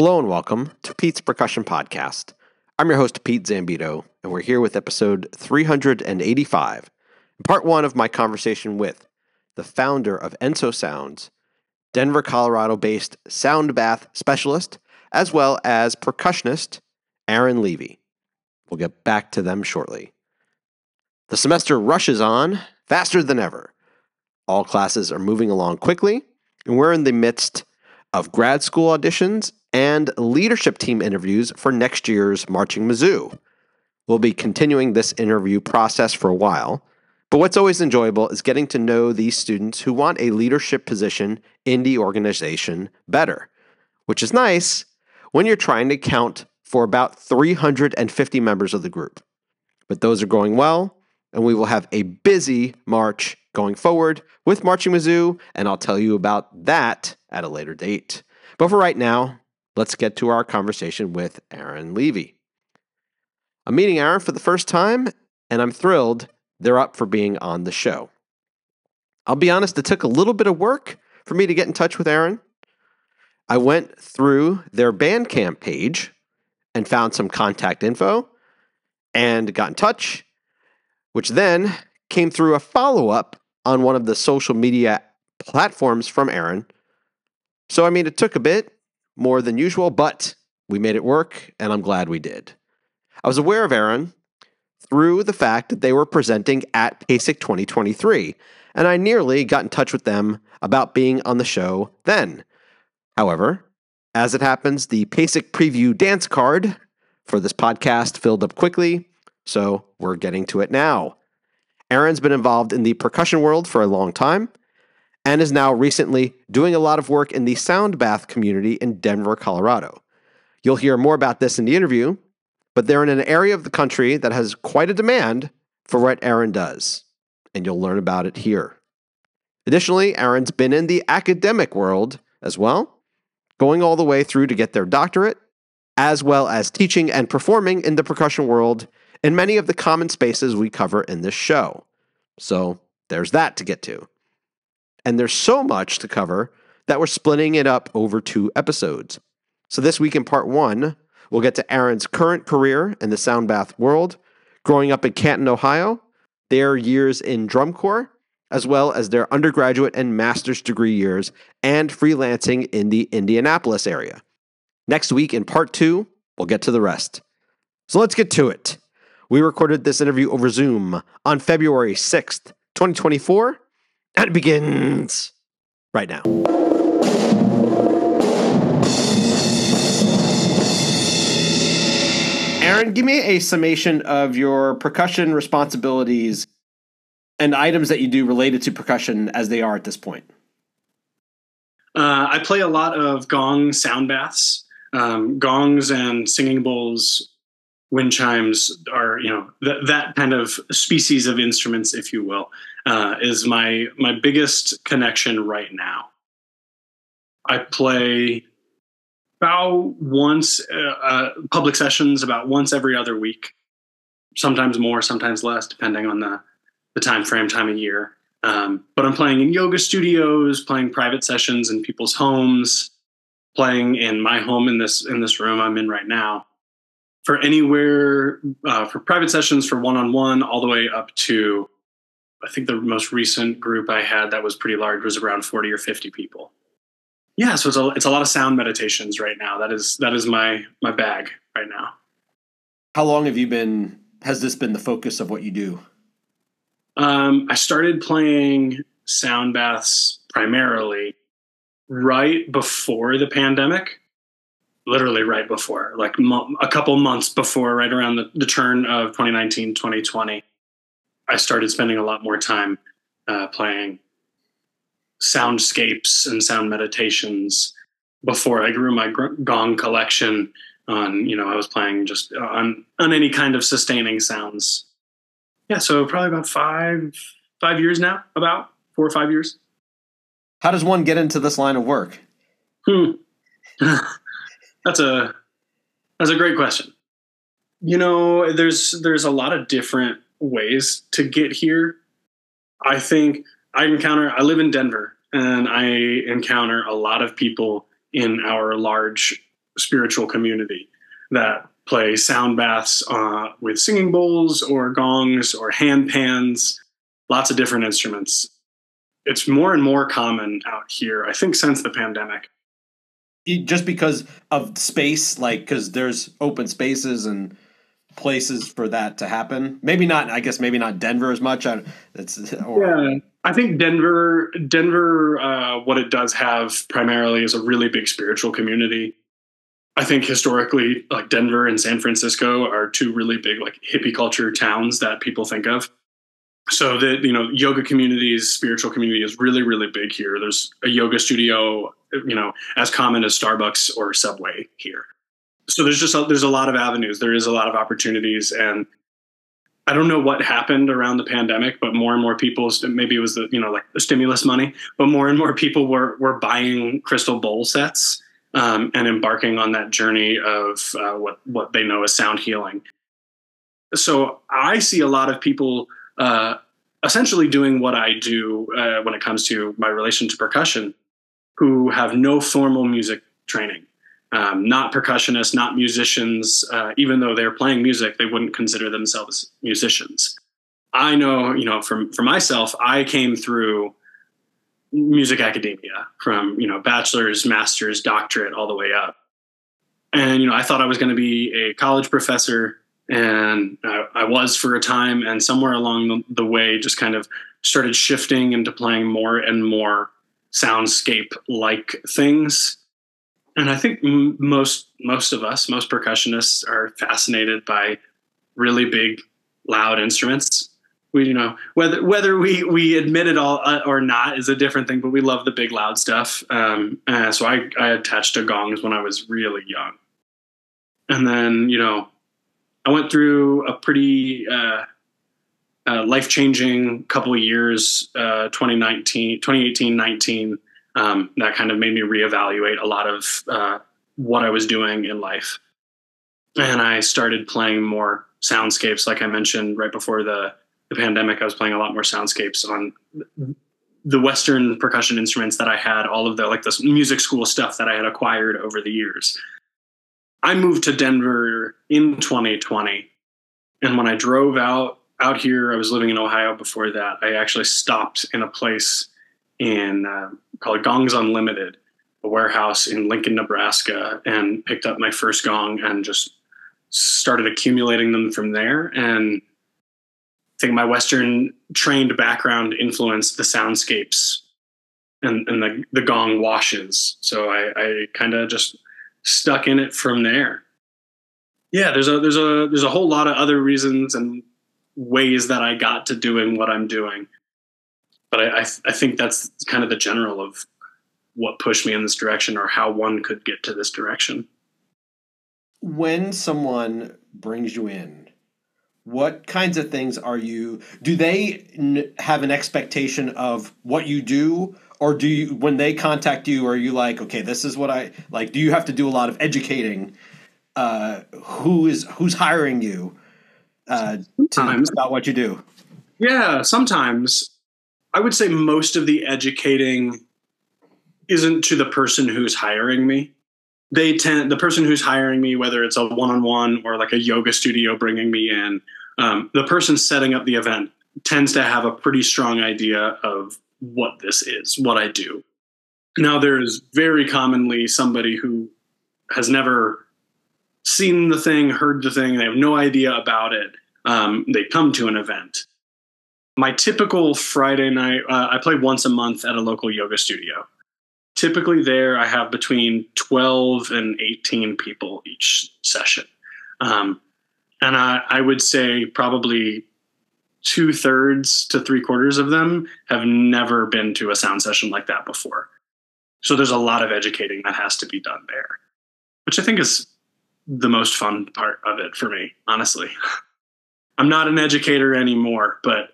Hello and welcome to Pete's Percussion Podcast. I'm your host, Pete Zambito, and we're here with episode 385, part one of my conversation with the founder of Enso Sounds, Denver, Colorado based sound bath specialist, as well as percussionist Arin Levy. We'll get back to them shortly. The semester rushes on faster than ever. All classes are moving along quickly, and we're in the midst of grad school auditions and leadership team interviews for next year's Marching Mizzou. We'll be continuing this interview process for a while, but what's always enjoyable is getting to know these students who want a leadership position in the organization better, which is nice when you're trying to count for about 350 members of the group. But those are going well, and we will have a busy March going forward with Marching Mizzou, and I'll tell you about that at a later date. But for right now, let's get to our conversation with Arin Levy. I'm meeting Arin for the first time, and I'm thrilled they're up for being on the show. I'll be honest, it took a little bit of work for me to get in touch with Arin. I went through their Bandcamp page and found some contact info and got in touch, which then came through a follow up on one of the social media platforms from Arin. So, I mean, it took a bit more than usual, but we made it work, and I'm glad we did. I was aware of Arin through the fact that they were presenting at PASIC 2023, and I nearly got in touch with them about being on the show then. However, as it happens, the PASIC preview dance card for this podcast filled up quickly, so we're getting to it now. Arin's been involved in the percussion world for a long time and is now recently doing a lot of work in the sound bath community in Denver, Colorado. You'll hear more about this in the interview, but they're in an area of the country that has quite a demand for what Arin does, and you'll learn about it here. Additionally, Arin's been in the academic world as well, going all the way through to get their doctorate, as well as teaching and performing in the percussion world in many of the common spaces we cover in this show. So there's that to get to. And there's so much to cover that we're splitting it up over two episodes. So this week in part one, we'll get to Arin's current career in the sound bath world, growing up in Canton, Ohio, their years in drum corps, as well as their undergraduate and master's degree years and freelancing in the Indianapolis area. Next week in part two, we'll get to the rest. So let's get to it. We recorded this interview over Zoom on February 6th, 2024, and it begins right now. Arin, give me a summation of your percussion responsibilities and items that you do related to percussion as they are at this point. Uh, I play a lot of gong sound baths. Um, gongs and singing bowls wind chimes are you know th- that kind of species of instruments if you will uh, is my my biggest connection right now. I play about once uh, uh, public sessions about once every other week sometimes more sometimes less depending on the the time frame time of year. Um, but i'm playing in yoga studios playing private sessions in people's homes playing in my home in this in this room i'm in right now. For anywhere uh, for private sessions for one-on-one all the way up to i think the most recent group i had that was pretty large was around 40 or 50 people. Yeah so it's a, it's a lot of sound meditations right now. That is that is my my bag right now. How long have you been has this been the focus of what you do? Um, i started playing sound baths primarily right before the pandemic. Literally right before, like mo- a couple months before, right around the, the, turn of 2019, 2020, I started spending a lot more time uh, playing soundscapes and sound meditations before I grew my gong collection on, you know, I was playing just on, on any kind of sustaining sounds. Yeah. So probably about five, five years now, about four or five years. How does one get into this line of work? Hmm. That's a that's a great question. You know, there's there's a lot of different ways to get here. I think I encounter I live in Denver and I encounter a lot of people in our large spiritual community that play sound baths uh, with singing bowls or gongs or hand pans, lots of different instruments. It's more and more common out here, I think, since the pandemic. Just because of space, like, because there's open spaces and places for that to happen. Maybe not. I guess maybe not Denver as much. It's or, yeah. I think Denver, Denver, uh, what it does have primarily is a really big spiritual community. I think historically, like Denver and San Francisco are two really big like hippie culture towns that people think of. So the you know yoga communities, spiritual community is really really big here. There's a yoga studio, you know, as common as Starbucks or Subway here. So there's just a, there's a lot of avenues. There is a lot of opportunities, and I don't know what happened around the pandemic, but more and more people, maybe it was the you know like the stimulus money, but more and more people were were buying crystal bowl sets um, and embarking on that journey of uh, what what they know as sound healing. So I see a lot of people uh, essentially doing what I do uh, when it comes to my relation to percussion, who have no formal music training. Um, not percussionists, not musicians. Uh, even though they're playing music, they wouldn't consider themselves musicians. I know, you know, from for myself, I came through music academia from you know bachelor's master's doctorate all the way up and you know i thought i was going to be a college professor and I, I, was for a time and somewhere along the, the, way just kind of started shifting into playing more and more soundscape like things and i think most most of us most percussionists are fascinated by really big loud instruments. We you know whether whether we we admit it all uh, or not is a different thing but we love the big loud stuff. Um, uh, so I, I attached to gongs when i was really young. And then you know i went through a pretty uh, uh life-changing couple of years uh, 2019 2018 19 um, that kind of made me reevaluate a lot of uh, what i was doing in life and i started playing more soundscapes like i mentioned right before the the pandemic, I was playing a lot more soundscapes on the Western percussion instruments that I had, all of the like this music school stuff that I had acquired over the years. I moved to Denver in 2020, and when I drove out out here, I was living in Ohio before that. I actually stopped in a place in uh, called Gongs Unlimited, a warehouse in Lincoln, Nebraska, and picked up my first gong and just started accumulating them from there. And I think my Western trained background influenced the soundscapes and, and the, the gong washes. So I, I kind of just stuck in it from there. Yeah, there's a there's a there's a whole lot of other reasons and ways that I got to doing what I'm doing. But I, I, I think that's kind of the general of what pushed me in this direction or how one could get to this direction. When someone brings you in what kinds of things are you do they n- have an expectation of what you do? Or do you when they contact you are you like okay this is what i like do you have to do a lot of educating uh, who is who's hiring you uh, to, about what you do? Yeah sometimes i would say most of the educating isn't to the person who's hiring me. They tend the person who's hiring me whether it's a one-on-one or like a yoga studio bringing me in um, the person setting up the event tends to have a pretty strong idea of what this is what i do. Now there is very commonly somebody who has never seen the thing heard the thing they have no idea about it um, they come to an event my typical friday night uh, i play once a month at a local yoga studio typically there i have between 12 and 18 people each session um, and I, I would say probably two thirds to three quarters of them have never been to a sound session like that before. So there's a lot of educating that has to be done there, which I think is the most fun part of it for me, honestly. I'm not an educator anymore, but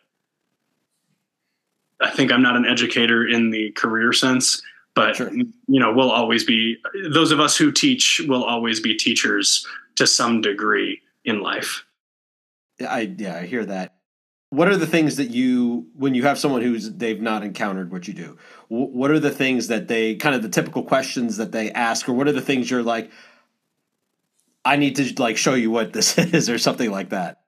I think I'm not an educator in the career sense but sure. you know we'll always be those of us who teach will always be teachers to some degree in life i yeah i hear that what are the things that you when you have someone who's they've not encountered what you do what are the things that they kind of the typical questions that they ask or what are the things you're like I need to like show you what this is or something like that?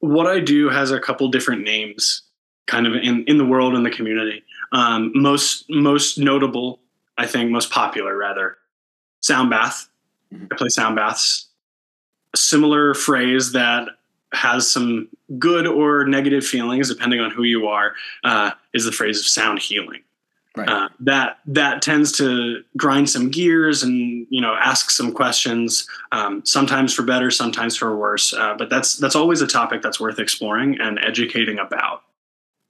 What I do has a couple different names, kind of in in the world and the community. Um, most most notable, I think, most popular rather, sound bath. Mm-hmm. I play sound baths. A similar phrase that has some good or negative feelings depending on who you are uh, is the phrase of sound healing. Right. Uh, that that tends to grind some gears and you know ask some questions, um, sometimes for better, sometimes for worse. Uh, but that's that's always a topic that's worth exploring and educating about.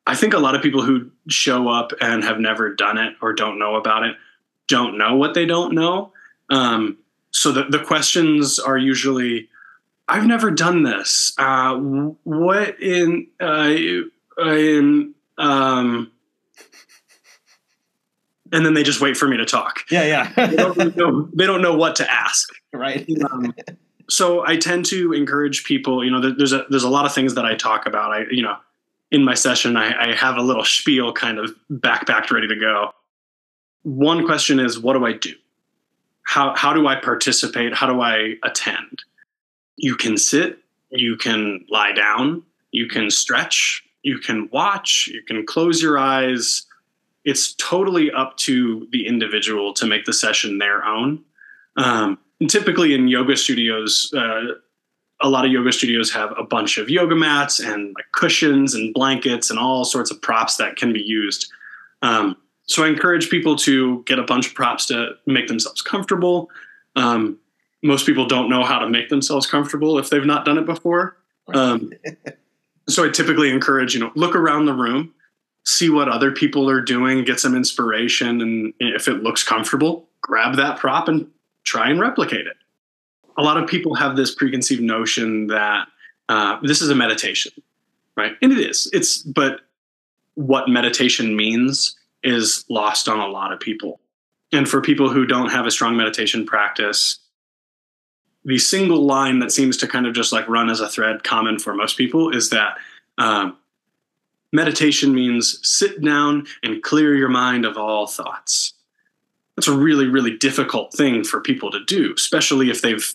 I think a lot of people who show up and have never done it or don't know about it don't know what they don't know. Um, so the, the questions are usually, I've never done this. Uh, what in uh, in um, and then they just wait for me to talk. Yeah, yeah. they, don't know, they, don't know, what to ask. Right. Um, so I tend to encourage people. You know, there's a there's a lot of things that I talk about. I you know, in my session, I, I have a little spiel kind of backpacked ready to go. One question is, what do I do? How how do I participate? How do I attend? You can sit. You can lie down. You can stretch. You can watch. You can close your eyes it's totally up to the individual to make the session their own. Um, typically in yoga studios, uh, a lot of yoga studios have a bunch of yoga mats and like cushions and blankets and all sorts of props that can be used. Um, so I encourage people to get a bunch of props to make themselves comfortable. Um, most people don't know how to make themselves comfortable if they've not done it before. Um, so I typically encourage, you know, look around the room see what other people are doing, get some inspiration, and if it looks comfortable, grab that prop and try and replicate it. A lot of people have this preconceived notion that uh, this is a meditation, right? And it is. It's but what meditation means is lost on a lot of people. And for people who don't have a strong meditation practice, the single line that seems to kind of just like run as a thread common for most people is that um, Meditation means sit down and clear your mind of all thoughts. That's a really, really difficult thing for people to do, especially if they've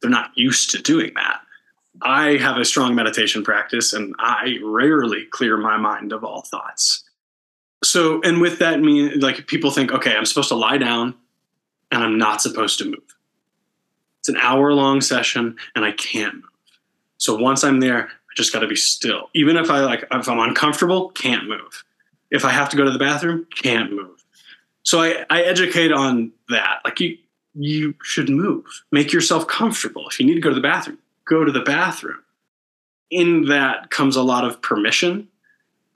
they're not used to doing that. I have a strong meditation practice and I rarely clear my mind of all thoughts. So, and with that mean like people think, okay, I'm supposed to lie down and I'm not supposed to move. It's an hour long session and I can't move. So once I'm there, I just got to be still. Even if I like, if I'm uncomfortable, can't move. If I have to go to the bathroom, can't move. So I, I educate on that. Like you, you should move. Make yourself comfortable. If you need to go to the bathroom, go to the bathroom. In that comes a lot of permission.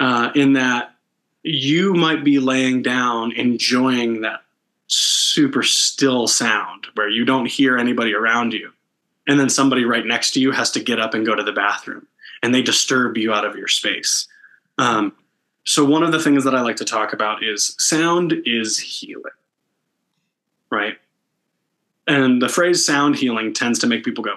Uh, in that you might be laying down, enjoying that super still sound where you don't hear anybody around you and then somebody right next to you has to get up and go to the bathroom and they disturb you out of your space. Um, so, one of the things that I like to talk about is sound is healing, right? And the phrase sound healing tends to make people go,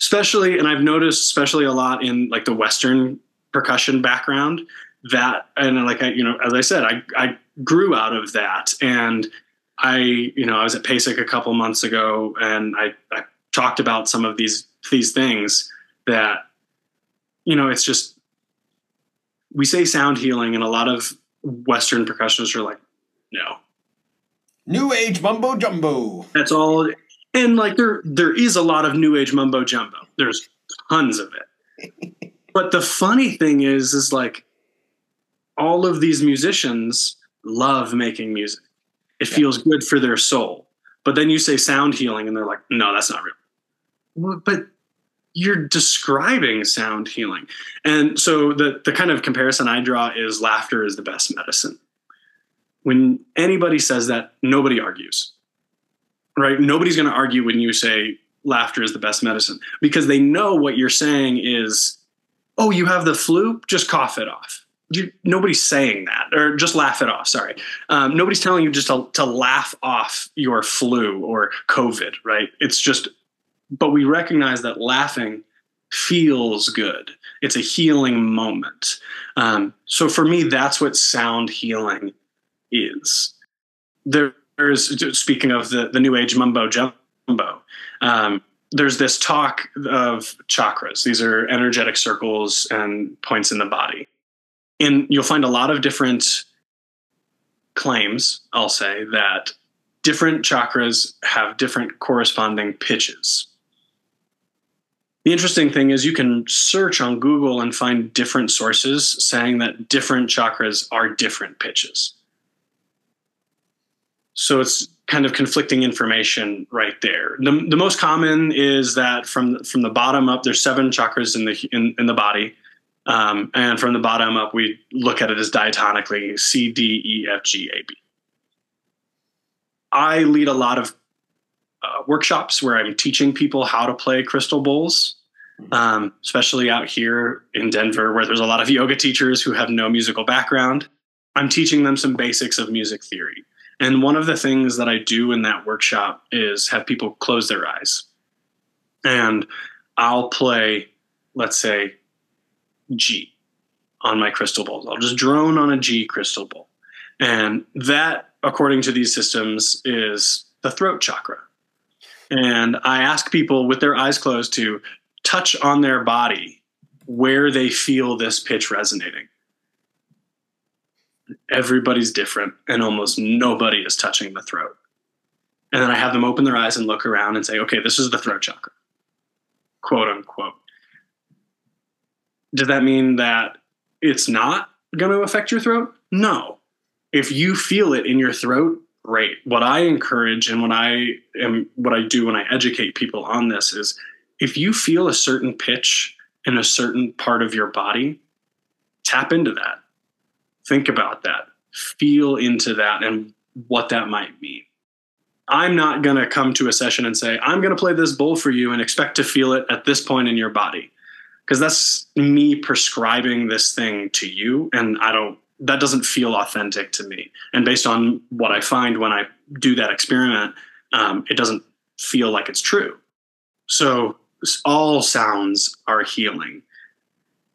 especially, and I've noticed, especially a lot in like the Western percussion background, that, and like I, you know, as I said, I, I grew out of that. And I, you know, I was at PASIC a couple months ago and I, I talked about some of these these things that you know it's just we say sound healing and a lot of western percussionists are like no new age mumbo jumbo that's all and like there there is a lot of new age mumbo jumbo there's tons of it but the funny thing is is like all of these musicians love making music it yeah. feels good for their soul but then you say sound healing and they're like no that's not real but you're describing sound healing. And so the, the kind of comparison I draw is laughter is the best medicine. When anybody says that, nobody argues, right? Nobody's going to argue when you say laughter is the best medicine because they know what you're saying is, oh, you have the flu? Just cough it off. You, nobody's saying that, or just laugh it off. Sorry, um, nobody's telling you just to, to laugh off your flu or COVID, right? It's just but we recognize that laughing feels good. It's a healing moment. Um, so for me, that's what sound healing is. There's speaking of the the new age mumbo jumbo. Um, there's this talk of chakras. These are energetic circles and points in the body. And you'll find a lot of different claims, I'll say, that different chakras have different corresponding pitches. The interesting thing is you can search on Google and find different sources saying that different chakras are different pitches. So it's kind of conflicting information right there. The, the most common is that from from the bottom up, there's seven chakras in the in, in the body, um, and from the bottom up, we look at it as diatonically C, D, E, F, G, A, B. I lead a lot of uh, workshops where I'm teaching people how to play crystal bowls, um, especially out here in Denver, where there's a lot of yoga teachers who have no musical background. I'm teaching them some basics of music theory. And one of the things that I do in that workshop is have people close their eyes. And I'll play, let's say, G on my crystal bowls. I'll just drone on a G crystal ball. And that, according to these systems, is the throat chakra. And I ask people with their eyes closed to touch on their body where they feel this pitch resonating. Everybody's different, and almost nobody is touching the throat. And then I have them open their eyes and look around and say, okay, this is the throat chakra, quote unquote does that mean that it's not going to affect your throat? No. If you feel it in your throat, great. What I encourage and what I am what I do when I educate people on this is if you feel a certain pitch in a certain part of your body, tap into that. Think about that. Feel into that and what that might mean. I'm not going to come to a session and say, I'm going to play this bowl for you and expect to feel it at this point in your body because that's me prescribing this thing to you and i don't that doesn't feel authentic to me and based on what i find when i do that experiment um, it doesn't feel like it's true so all sounds are healing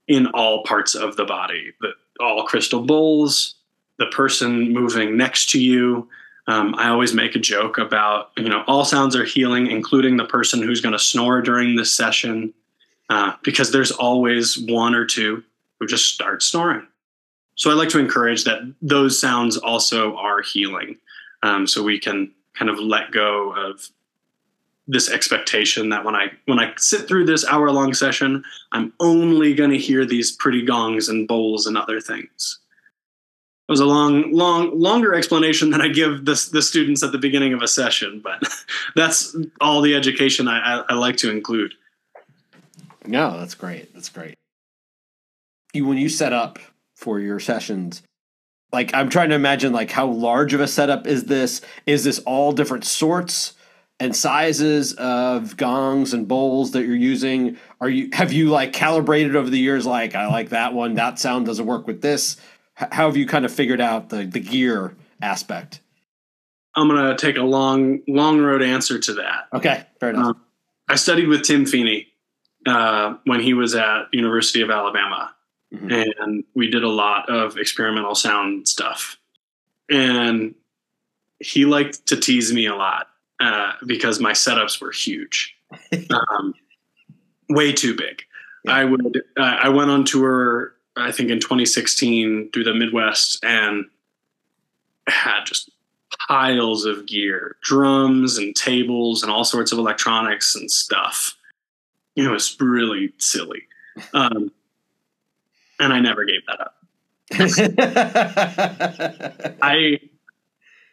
in all parts of the body the, all crystal bowls the person moving next to you um, i always make a joke about you know all sounds are healing including the person who's going to snore during this session uh, because there's always one or two who just start snoring. So I like to encourage that those sounds also are healing. Um, so we can kind of let go of this expectation that when I when I sit through this hour long session, I'm only going to hear these pretty gongs and bowls and other things. It was a long, long, longer explanation than I give the, the students at the beginning of a session, but that's all the education I, I, I like to include. No, that's great. That's great. You when you set up for your sessions, like I'm trying to imagine like how large of a setup is this? Is this all different sorts and sizes of gongs and bowls that you're using? Are you have you like calibrated over the years like I like that one, that sound doesn't work with this? How have you kind of figured out the the gear aspect? I'm gonna take a long long road answer to that. Okay, fair enough. Um, I studied with Tim Feeney uh, when he was at University of Alabama, mm-hmm. and we did a lot of experimental sound stuff. And he liked to tease me a lot uh, because my setups were huge, um, way too big. Yeah. I would uh, I went on tour I think in 2016 through the Midwest and had just piles of gear, drums and tables and all sorts of electronics and stuff it was really silly. Um, and I never gave that up. I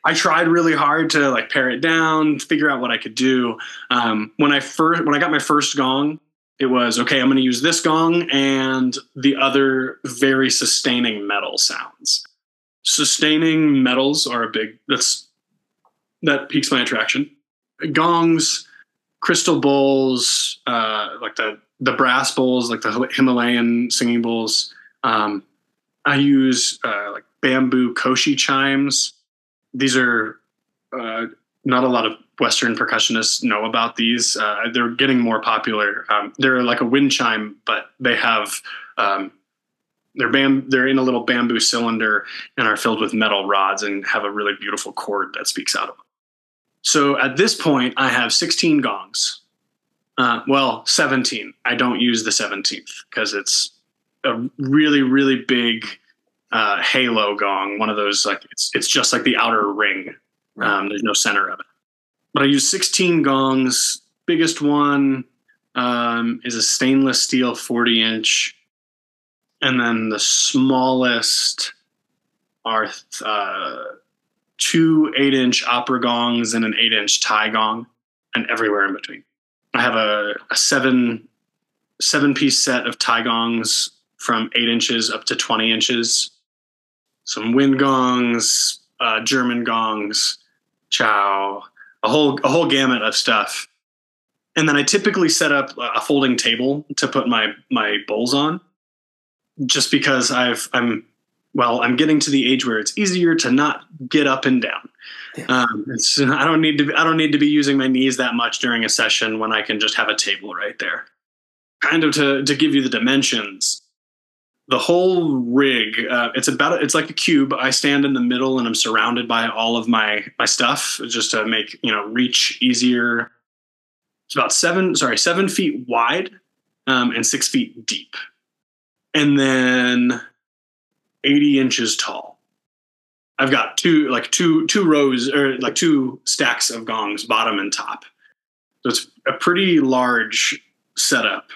I tried really hard to like pare it down, figure out what I could do. Um, when I first when I got my first gong, it was okay. I'm going to use this gong and the other very sustaining metal sounds. Sustaining metals are a big that's that piques my attraction. Gongs crystal bowls, uh, like the the brass bowls, like the Himalayan singing bowls. Um, I use uh, like bamboo koshi chimes. These are uh, not a lot of Western percussionists know about these. Uh, they're getting more popular. Um, they're like a wind chime, but they have um, they're bam- they're in a little bamboo cylinder and are filled with metal rods and have a really beautiful chord that speaks out of them. So at this point, I have 16 gongs. Uh, well, 17. I don't use the 17th because it's a really, really big uh, halo gong. One of those like it's it's just like the outer ring. Um, there's no center of it. But I use 16 gongs. Biggest one um, is a stainless steel 40 inch, and then the smallest are uh, two eight inch opera gongs and an eight inch Thai gong, and everywhere in between. I have a, a seven seven piece set of Thai gongs from eight inches up to 20 inches, some wind gongs, uh, German gongs, chow, a whole a whole gamut of stuff. And then I typically set up a folding table to put my my bowls on, just because I've I'm well I'm getting to the age where it's easier to not get up and down. Yeah. Um, I don't need to I don't need to be using my knees that much during a session when I can just have a table right there. Kind of to to give you the dimensions the whole rig uh, it's about it's like a cube. I stand in the middle and i'm surrounded by all of my my stuff just to make you know reach easier. It's about seven sorry seven feet wide um, and six feet deep. And then 80 inches tall. I've got two like two two rows or like two stacks of gongs bottom and top. So it's a pretty large setup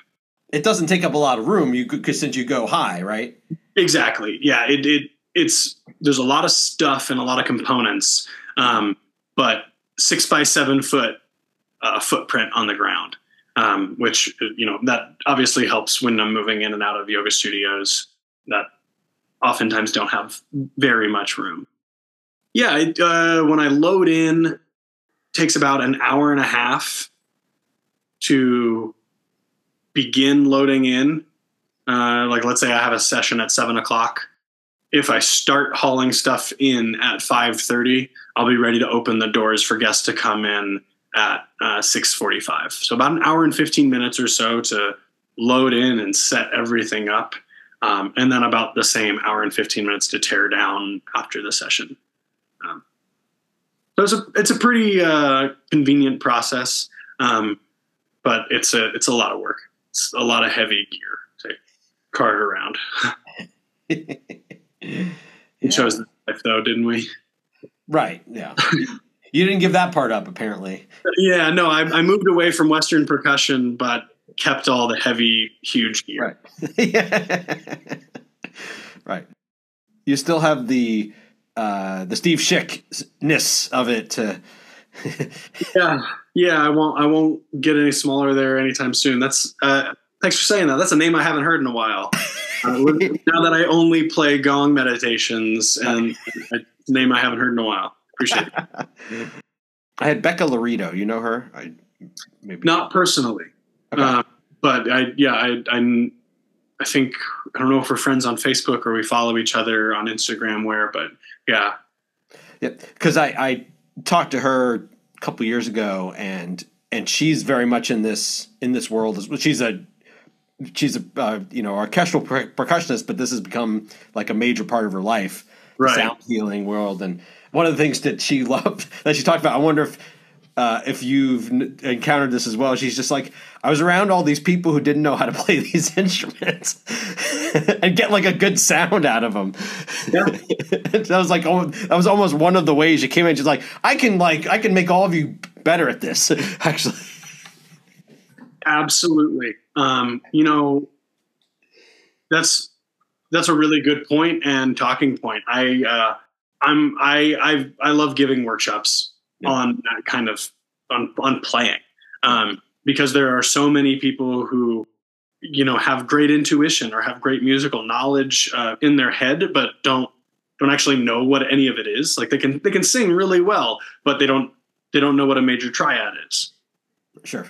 it doesn't take up a lot of room. You since you go high, right? Exactly. Yeah. It, it it's there's a lot of stuff and a lot of components, um, but six by seven foot uh, footprint on the ground, um, which you know that obviously helps when I'm moving in and out of yoga studios that oftentimes don't have very much room. Yeah, it, uh, when I load in, takes about an hour and a half to begin loading in, uh, like let's say I have a session at seven o'clock. If I start hauling stuff in at five thirty, I'll be ready to open the doors for guests to come in at uh, six forty-five. So about an hour and fifteen minutes or so to load in and set everything up, um, and then about the same hour and fifteen minutes to tear down after the session. Um, so it's a it's a pretty uh, convenient process, um, but it's a it's a lot of work a lot of heavy gear to cart around. yeah. We chose the life though, didn't we? Right. Yeah. you didn't give that part up, apparently. Yeah. No, I, I moved away from Western percussion, but kept all the heavy, huge gear. Right. right. You still have the uh, the Steve Schickness of it to. yeah, yeah, I won't. I won't get any smaller there anytime soon. That's uh, thanks for saying that. That's a name I haven't heard in a while. Uh, now that I only play gong meditations, and a name I haven't heard in a while. Appreciate it. I had Becca Laurito. You know her? I maybe not personally, okay. uh, but I yeah I I'm, I think I don't know if we're friends on Facebook or we follow each other on Instagram. Where, but yeah, yeah, because I I talked to her a couple years ago, and and she's very much in this in this world. As, she's a she's a uh, you know orchestral per- percussionist, but this has become like a major part of her life, right. sound healing world. And one of the things that she loved that she talked about, I wonder if uh, if you've encountered this as well. She's just like, I was around all these people who didn't know how to play these instruments and get like a good sound out of them. Yeah. that was like, oh, that was almost one of the ways you came in. She's like, I can like, I can make all of you better at this. Actually, absolutely. Um, you know, that's that's a really good point and talking point. I uh, I'm I I I love giving workshops yeah. on that kind of on on playing. Um, because there are so many people who you know have great intuition or have great musical knowledge uh, in their head but don't don't actually know what any of it is. Like they can they can sing really well but they don't they don't know what a major triad is. Sure.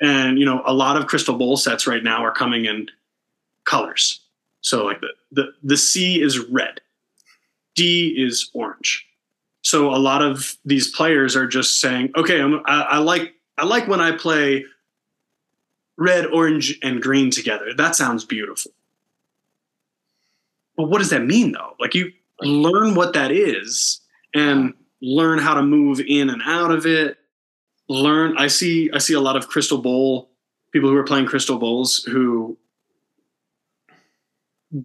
And you know a lot of crystal bowl sets right now are coming in colors. So like the the, the c is red. D is orange so a lot of these players are just saying, okay, I, I like I like when I play red, orange, and green together. That sounds beautiful. But what does that mean though? Like you learn what that is, and learn how to move in and out of it. Learn. I see. I see a lot of crystal bowl people who are playing crystal bowls who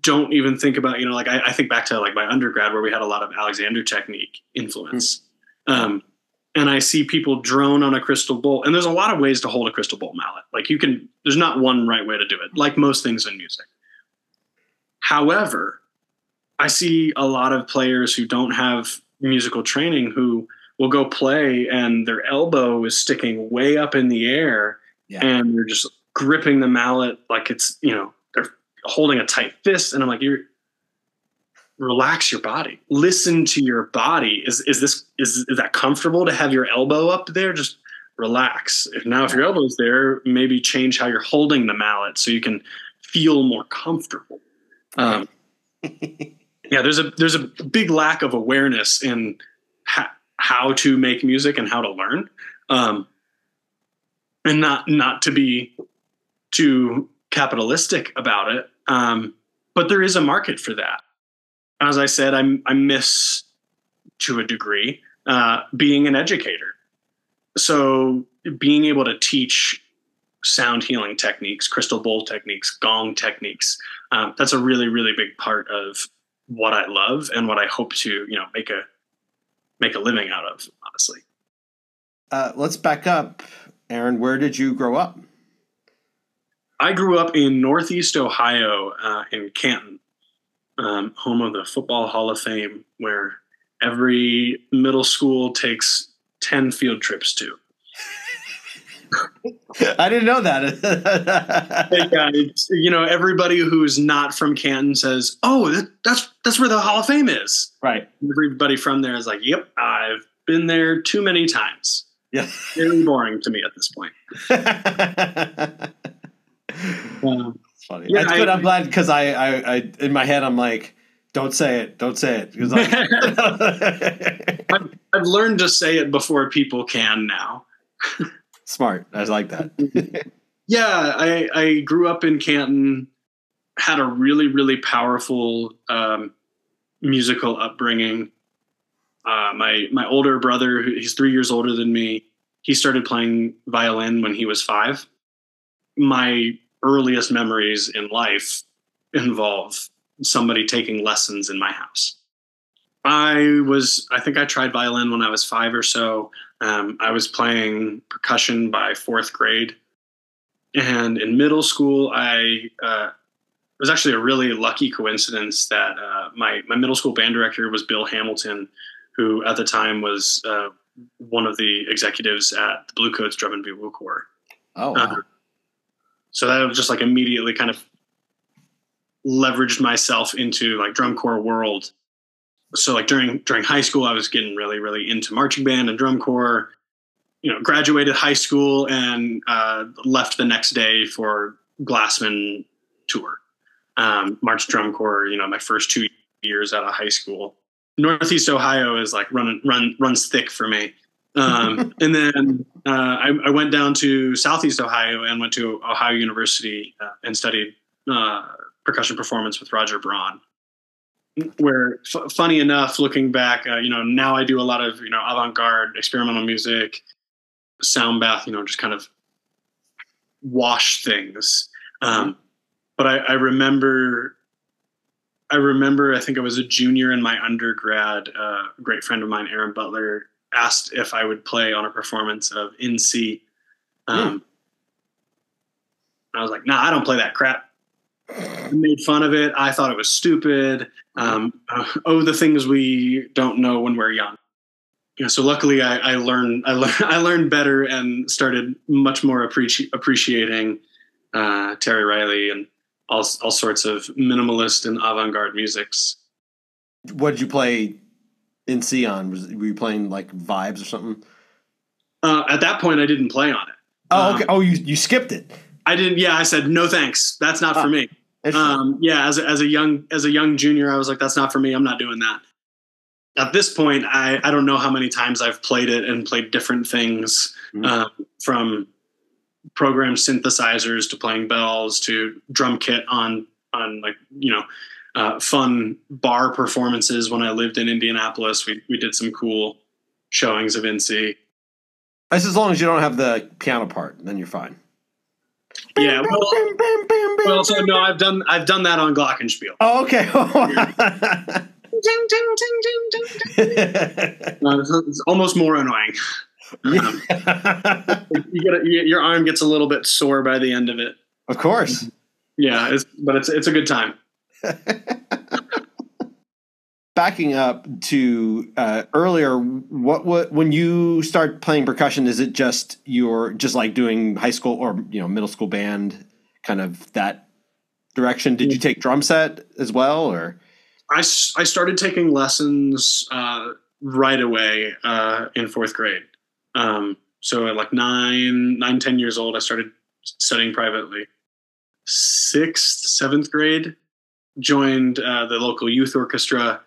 don't even think about you know like I, I, think back to like my undergrad where we had a lot of alexander technique influence mm-hmm. um, and i see people drone on a crystal bowl and there's a lot of ways to hold a crystal bowl mallet like you can there's not one right way to do it like most things in music however i see a lot of players who don't have musical training who will go play and their elbow is sticking way up in the air yeah. and they're just gripping the mallet like it's you know holding a tight fist and i'm like you're relax your body. Listen to your body. Is is this is, is that comfortable to have your elbow up there? Just relax. If now if your elbow's there maybe change how you're holding the mallet so you can feel more comfortable. Um, yeah there's a there's a big lack of awareness in ha- how to make music and how to learn. Um, and not not to be too capitalistic about it um, but there is a market for that. As I said, I'm, I miss to a degree uh, being an educator. So being able to teach sound healing techniques, crystal bowl techniques, gong techniques, um, that's a really, really big part of what I love and what I hope to, you know, make a make a living out of. Honestly. Uh, let's back up, Arin. Where did you grow up? I grew up in Northeast Ohio, uh, in Canton, um, home of the Football Hall of Fame, where every middle school takes 10 field trips to. I didn't know that. yeah, you know, everybody who's not from Canton says, "Oh, that, that's that's where the Hall of Fame is." Right. Everybody from there is like, "Yep, I've been there too many times." Yeah. Very boring to me at this point. Um, it's funny. Yeah, That's good. I, am glad because I, I, I, in my head, I'm like, don't say it, don't say it. Because I've, I've learned to say it before people can now. Smart. I like that. yeah, I, I grew up in Canton, had a really, really powerful um, musical upbringing. Uh, my my older brother, he's three years older than me. He started playing violin when he was five. My earliest memories in life involve somebody taking lessons in my house. I was, I think I tried violin when I was five or so. Um, I was playing percussion by fourth grade. And in middle school, I, uh, it was actually a really lucky coincidence that uh, my, my middle school band director was Bill Hamilton, who at the time was uh, one of the executives at the Bluecoats Drum and Bugle Corps. Oh, wow. So that just like immediately kind of leveraged myself into like drum corps world. So like during during high school, I was getting really really into marching band and drum corps. You know, graduated high school and uh, left the next day for Glassmen tour. Um, March Drum Corps. You know, my first two years out of high school. Northeast Ohio is like run run runs thick for me. Um, and then uh, I, I, went down to Southeast Ohio and went to Ohio University uh, and studied uh, percussion performance with Roger Braun. Where, f- funny enough, looking back, uh, you know, now I do a lot of you know avant-garde experimental music, sound bath, you know, just kind of wash things. Um, but I, I remember I remember, I think I was a junior in my undergrad. Uh, a great friend of mine, Aaron Butler, asked if I would play on a performance of In C. Um, I was like, nah, I don't play that crap. I made fun of it. I thought it was stupid. Um, uh, oh, the things we don't know when we're young. Yeah, so luckily, I, I learned I, learned I learned better and started much more appreci- appreciating uh, Terry Riley and all all sorts of minimalist and avant garde musics. What did you play in C on? Was were you playing like vibes or something? Uh, at that point, I didn't play on it. Oh, okay. Um, oh, you you skipped it. I didn't. Yeah, I said no, thanks. That's not ah, for me. Um, yeah, as a, as a young as a young junior, I was like, that's not for me. I'm not doing that. At this point, I I don't know how many times I've played it and played different things mm-hmm. uh, from programmed synthesizers to playing bells to drum kit on on like you know uh, fun bar performances when I lived in Indianapolis. We we did some cool showings of In C. That's as long as you don't have the piano part, then you're fine. Yeah. Well, well so no, I've done I've done that on Glockenspiel. Oh, okay. Ding, ding, ding, ding, ding, ding. Uh, it's, it's almost more annoying. Um, you get a, you- your arm gets a little bit sore by the end of it. of course. Yeah, it's, but it's it's a good time. Backing up to uh, earlier, what what when you start playing percussion, is it just you're just like doing high school or you know middle school band, kind of that direction? Did you take drum set as well, or I, I started taking lessons uh, right away uh, in fourth grade. Um, so at like nine, nine, ten years old, I started studying privately. Sixth, seventh grade, joined uh, the local youth orchestra,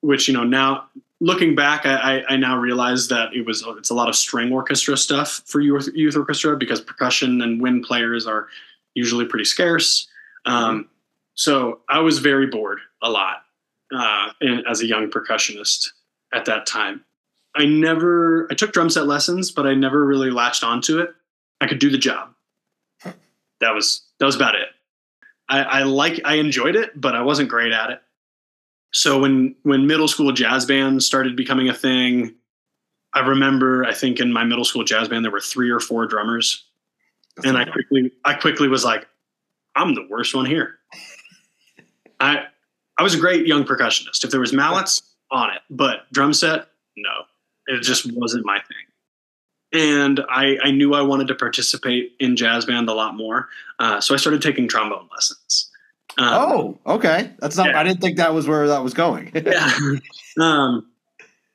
which you know now looking back, I, I, I now realize that it was it's a lot of string orchestra stuff for youth youth orchestra because percussion and wind players are usually pretty scarce. Um, so I was very bored a lot uh, in, as a young percussionist at that time. I never I took drum set lessons, but I never really latched onto it. I could do the job. That was that was about it. I, I like I enjoyed it, but I wasn't great at it. So when when middle school jazz bands started becoming a thing, I remember I think in my middle school jazz band there were three or four drummers, and I quickly I quickly was like, I'm the worst one here. I I was a great young percussionist. If there was mallets on it, but drum set, no, it just wasn't my thing. And I, I knew I wanted to participate in jazz band a lot more, uh, so I started taking trombone lessons. Um, oh, okay. That's not. Yeah. I didn't think that was where that was going. yeah. um,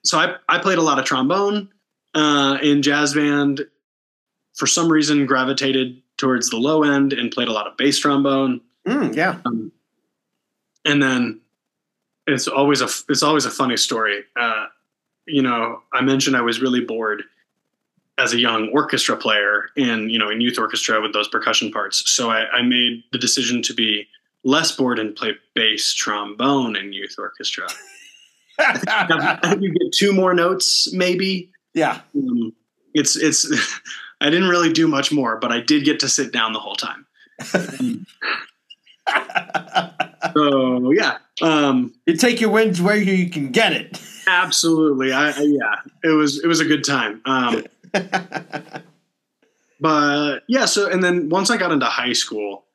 so I, I played a lot of trombone uh, in jazz band. For some reason, gravitated towards the low end and played a lot of bass trombone. Mm, yeah. Um, and then it's always a it's always a funny story. Uh, you know, I mentioned I was really bored as a young orchestra player in you know in youth orchestra with those percussion parts. So I, I made the decision to be less bored and play bass trombone in youth orchestra. I think you get two more notes, maybe. yeah. Um, it's it's. I didn't really do much more, but I did get to sit down the whole time. So yeah, um, you take your wins where you can get it. absolutely. I, I yeah, it was it was a good time. Um, but yeah, so and then once I got into high school,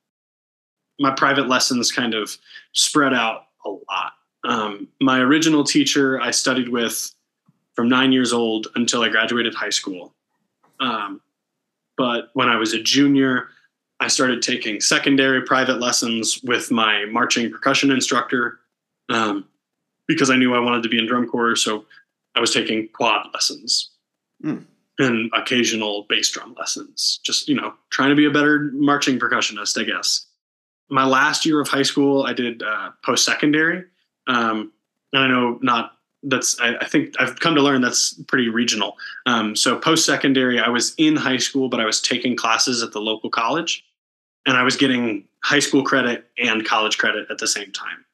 my private lessons kind of spread out a lot. Um, my original teacher I studied with from nine years old until I graduated high school. Um, but when I was a junior, I started taking secondary private lessons with my marching percussion instructor um, because I knew I wanted to be in drum corps. So I was taking quad lessons Hmm. And occasional bass drum lessons, just, you know, trying to be a better marching percussionist, I guess. My last year of high school, I did uh, post secondary. Um, and I know not that's, I, I think I've come to learn that's pretty regional. Um, so post secondary, I was in high school, but I was taking classes at the local college and I was getting high school credit and college credit at the same time.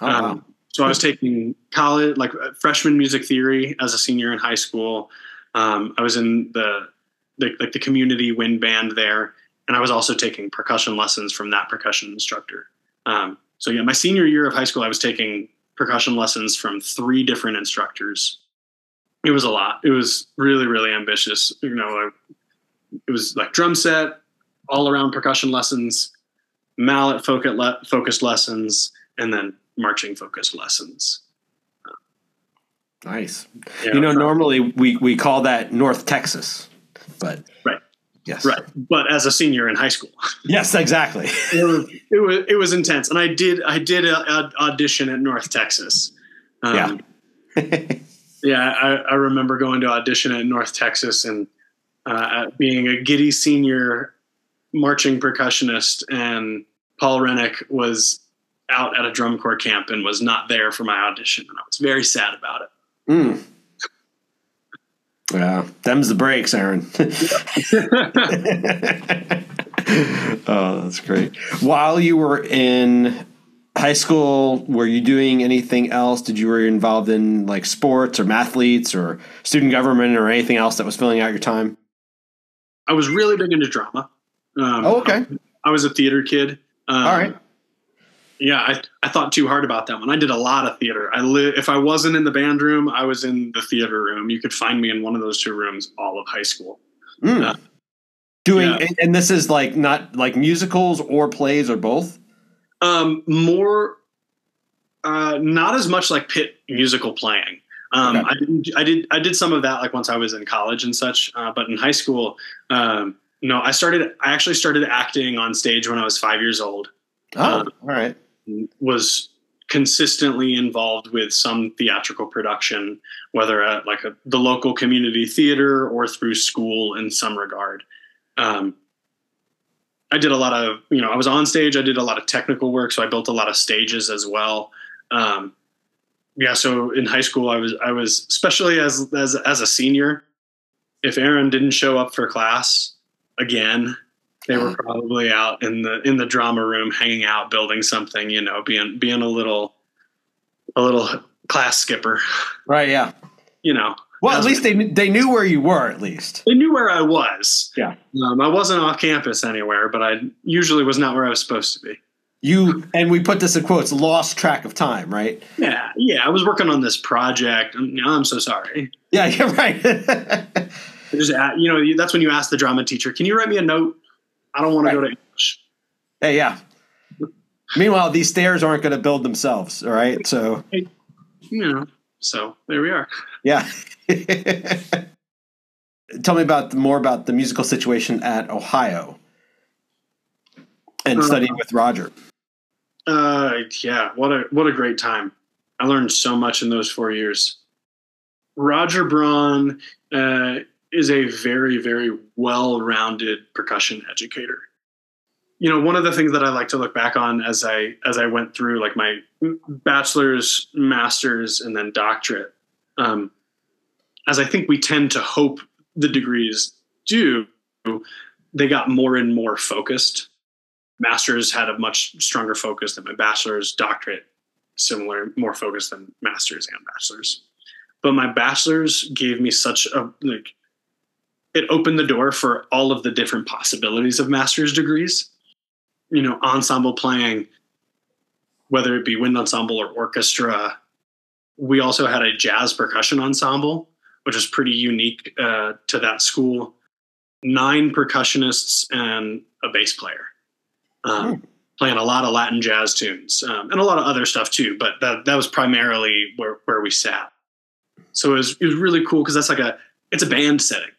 Oh, wow. Um, so I was taking college, like uh, freshman music theory as a senior in high school. Um, I was in the, the like the community wind band there, and I was also taking percussion lessons from that percussion instructor. Um, so yeah, my senior year of high school, I was taking percussion lessons from three different instructors. It was a lot. It was really really ambitious. You know, I, it was like drum set, all around percussion lessons, mallet focus focused lessons, and then marching focused lessons. Nice. Yeah, You know, normally we, we call that North Texas, but Right. Yes. right. But as a senior in high school, Yes, exactly. it was it was, it was intense, and I did I did a, a audition at North Texas. Um, yeah, I, I remember going to audition at North Texas and uh, being a giddy senior marching percussionist, and Paul Rennick was out at a drum corps camp and was not there for my audition, and I was very sad about it. Mm. Yeah, them's the breaks, Arin. oh, that's great. While you were in high school, were you doing anything else? Did you were you involved in like sports or mathletes or student government or anything else that was filling out your time? I was really big into drama. Um, oh, okay. I, I, was a theater kid. Um, All right. Yeah, I, I thought too hard about that one. I did a lot of theater. I li- if I wasn't in the band room, I was in the theater room. You could find me in one of those two rooms all of high school. Mm. Uh, Doing yeah. and this is like not like musicals or plays or both. Um, more, uh, not as much like pit musical playing. Um, okay. I, did, I did I did some of that like once I was in college and such, uh, but in high school, um, no, I started. I actually started acting on stage when I was five years old. Oh, um, all right. Was consistently involved with some theatrical production, whether at like a, the local community theater or through school in some regard. Um, I did a lot of, you know, I was on stage. I did a lot of technical work, so I built a lot of stages as well. Um, yeah, so in high school, I was, I was, especially as as as a senior, if Arin didn't show up for class again, they were probably out in the in the drama room, hanging out, building something. You know, being being a little a little class skipper. Right. Yeah. You know, well, at least they they knew where you were. At least they knew where I was. Yeah, um, I wasn't off campus anywhere, but I usually was not where I was supposed to be. You and we put this in quotes. Lost track of time, right? Yeah, yeah. I was working on this project. I'm, I'm so sorry. Yeah, you're right. just you know that's when you ask the drama teacher, "Can you write me a note? I don't want right. to go to English." Hey, yeah. Meanwhile, these stairs aren't going to build themselves. All right, so you know. So there we are. Yeah. Tell me about more about the musical situation at Ohio and uh, studying with Roger. Uh, yeah, what a what a great time! I learned so much in those four years. Roger Braun uh, is a very very well rounded percussion educator. You know, one of the things that I like to look back on as I as I went through like my bachelor's, master's, and then doctorate. Um, as I think we tend to hope the degrees do, they got more and more focused. Masters had a much stronger focus than my bachelor's, doctorate, similar, more focused than masters and bachelor's. But my bachelor's gave me such a like it opened the door for all of the different possibilities of master's degrees. You know, ensemble playing, whether it be wind ensemble or orchestra. We also had a jazz percussion ensemble, which was pretty unique uh, to that school. Nine percussionists and a bass player, um, hmm. playing a lot of Latin jazz tunes um, and a lot of other stuff too. But that that was primarily where where we sat. So it was it was really cool because that's like a it's a band setting,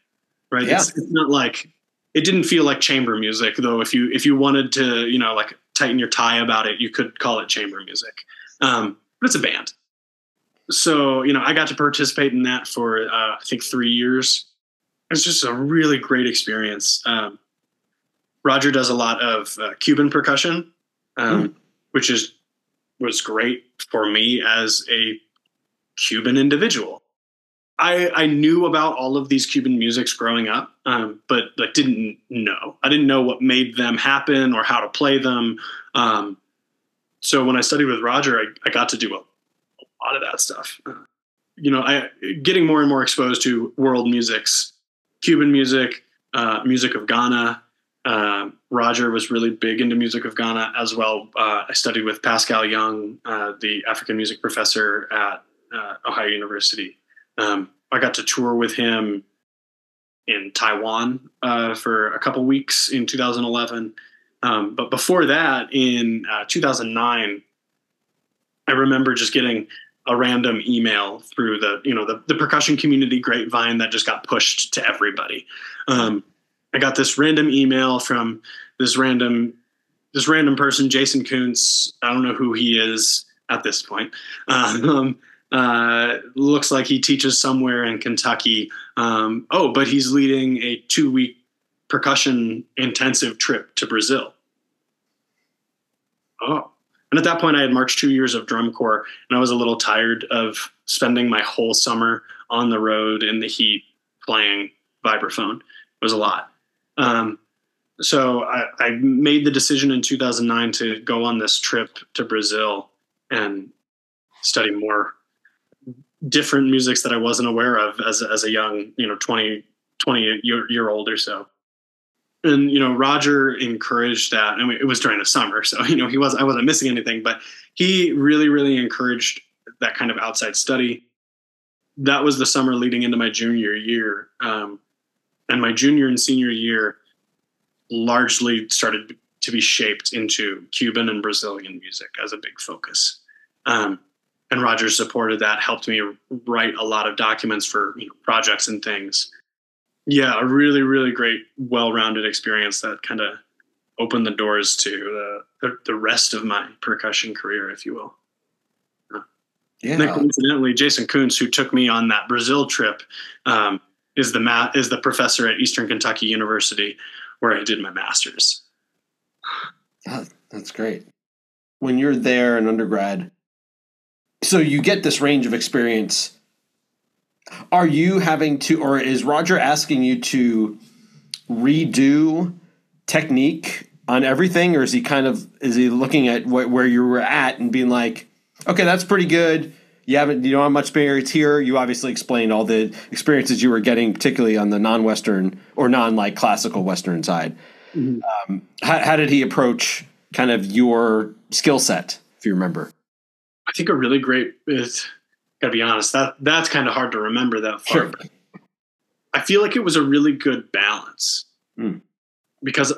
right? Yeah. It's, it's not like it didn't feel like chamber music though. If you if you wanted to you know like tighten your tie about it, you could call it chamber music. Um, but it's a band so you know i got to participate in that for uh, i think three years it's just a really great experience um, roger does a lot of uh, cuban percussion um, mm. which is was great for me as a cuban individual I, I knew about all of these Cuban musics growing up, um, but like didn't know. I didn't know what made them happen or how to play them. Um, so when I studied with Roger, I, I got to do a lot of that stuff. You know, I getting more and more exposed to world musics, Cuban music, uh, music of Ghana. Uh, Roger was really big into music of Ghana as well. Uh, I studied with Paschal Younge, uh, the African music professor at uh, Ohio University. Um, I got to tour with him in Taiwan uh, for a couple weeks in 2011. Um, but before that, in 2009, I remember just getting a random email through the you know the, the percussion community grapevine that just got pushed to everybody. Um, i got this random email from this random this random person jason Koontz. I don't know who he is at this point. Um, uh, looks like he teaches somewhere in kentucky um, oh but he's leading a two week percussion intensive trip to brazil oh and at that point, I had marched two years of drum corps, and I was a little tired of spending my whole summer on the road in the heat playing vibraphone. It was a lot. Um, so I, I made the decision in 2009 to go on this trip to Brazil and study more different musics that I wasn't aware of as, as a young, you know, 20, 20 year, year old or so. And, you know, Roger encouraged that. Mean, it was during the summer. So, you know, he was, I wasn't missing anything, but he really, really encouraged that kind of outside study. That was the summer leading into my junior year. Um, and my junior and senior year largely started to be shaped into Cuban and Brazilian music as a big focus. Um, and Rogers supported that, helped me write a lot of documents for you know, projects and things. Yeah, a really, really great, well-rounded experience that kind of opened the doors to the, the, rest of my percussion career, if you will. Yeah. And then coincidentally, Jason Koontz, who took me on that Brazil trip, um, is the ma- is the professor at Eastern Kentucky University, where I did my master's. Oh, that's great. When you're there in undergrad, so you get this range of experience. Are you having to, or is Roger asking you to redo technique on everything, or is he kind of is he looking at wh- where you were at and being like, okay, that's pretty good. You haven't, you don't have much experience here. You obviously explained all the experiences you were getting, particularly on the non-Western or non-like classical Western side. Mm-hmm. Um, how, how did he approach kind of your skill set, if you remember? I think a really great is gotta be honest, that that's kind of hard to remember that far. Sure. I feel like it was a really good balance mm. because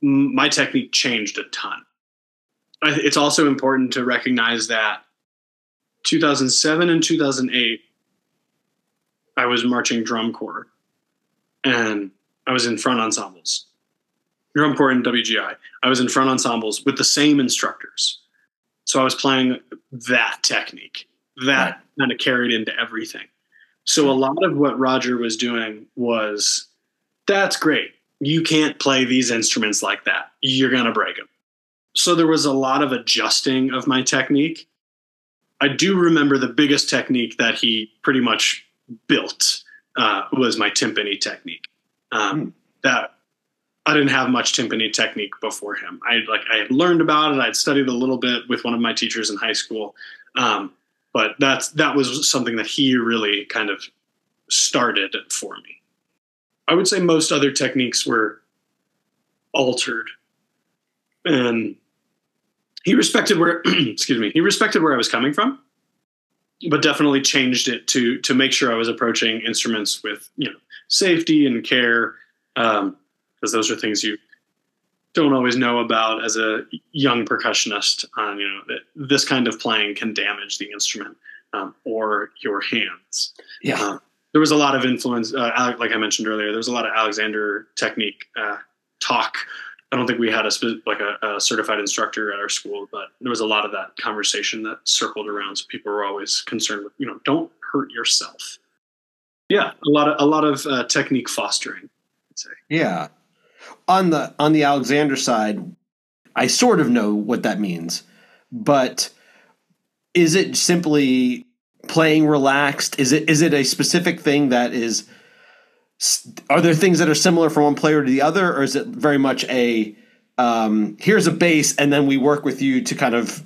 my technique changed a ton. It's also important to recognize that 2007 and 2008, I was marching drum corps and I was in front ensembles, drum corps and WGI. I was in front ensembles with the same instructors. So I was playing that technique that right. kind of carried into everything. So a lot of what Roger was doing was that's great. You can't play these instruments like that. You're going to break them. So there was a lot of adjusting of my technique. I do remember the biggest technique that he pretty much built uh, was my timpani technique. Um, mm. That I didn't have much timpani technique before him. I like I had learned about it. I'd studied a little bit with one of my teachers in high school, um, but that's that was something that he really kind of started for me. I would say most other techniques were altered, and he respected where excuse me he respected where I was coming from, but definitely changed it to to make sure I was approaching instruments with you know safety and care. Um, because those are things you don't always know about as a young percussionist. On you know that this kind of playing can damage the instrument um, or your hands. Yeah. Uh, there was a lot of influence, uh, like I mentioned earlier. There was a lot of Alexander technique uh, talk. I don't think we had a like a, a, certified instructor at our school, but there was a lot of that conversation that circled around. So people were always concerned with, you know, don't hurt yourself. Yeah, a lot of a lot of uh, technique fostering. I'd say. Yeah, on the on the Alexander side, I sort of know what that means, but is it simply playing relaxed? Is it is it a specific thing that is? Are there things that are similar from one player to the other, or is it very much a um, here's a base and then we work with you to kind of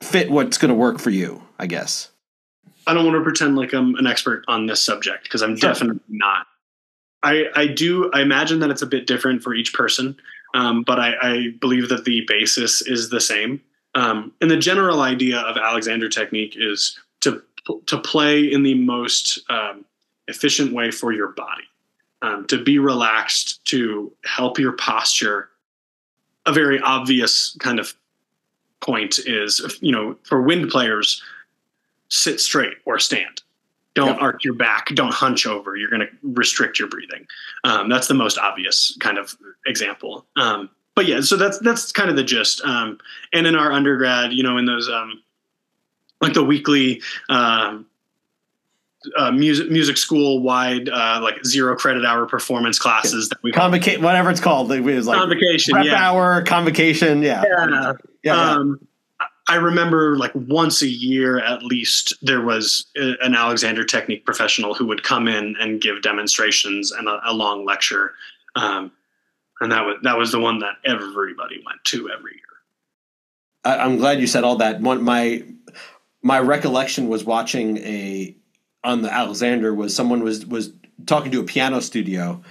fit what's going to work for you? I guess. I don't want to pretend like I'm an expert on this subject because I'm sure. definitely not. I, I do I imagine that it's a bit different for each person, um, but I, I, believe that the basis is the same. Um, and the general idea of Alexander technique is to to play in the most um, efficient way for your body, um, to be relaxed, to help your posture. A very obvious kind of point is, you know, for wind players, sit straight or stand don't yep. arc your back. Don't hunch over. You're going to restrict your breathing. Um, that's the most obvious kind of example. Um, but yeah so that's that's kind of the gist. Um, and in our undergrad you know in those um, like the weekly um, uh, music music school wide uh, like zero credit hour performance classes that we convocation whatever it's called it was like convocation prep yeah. hour convocation yeah. Yeah, yeah, yeah. I remember like once a year at least there was a, an Alexander Technique professional who would come in and give demonstrations and a, a long lecture. Um, and that was that was the one that everybody went to every year. I, am glad you said all that. One, my my recollection was watching a on the Alexander was someone was was talking to a piano studio,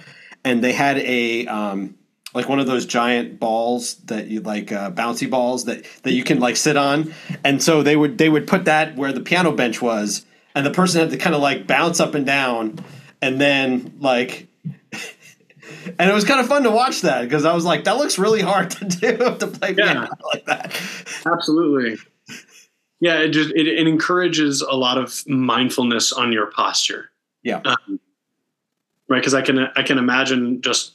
and they had a um, like one of those giant balls that you like uh, bouncy balls that that you can like sit on, and so they would they would put that where the piano bench was, and the person had to kind of like bounce up and down, and then like. and it was kind of fun to watch that because I was like, "That looks really hard to do to play piano like that." Absolutely, yeah. It just it, it, encourages a lot of mindfulness on your posture. Yeah, um, right. Because I can I can imagine just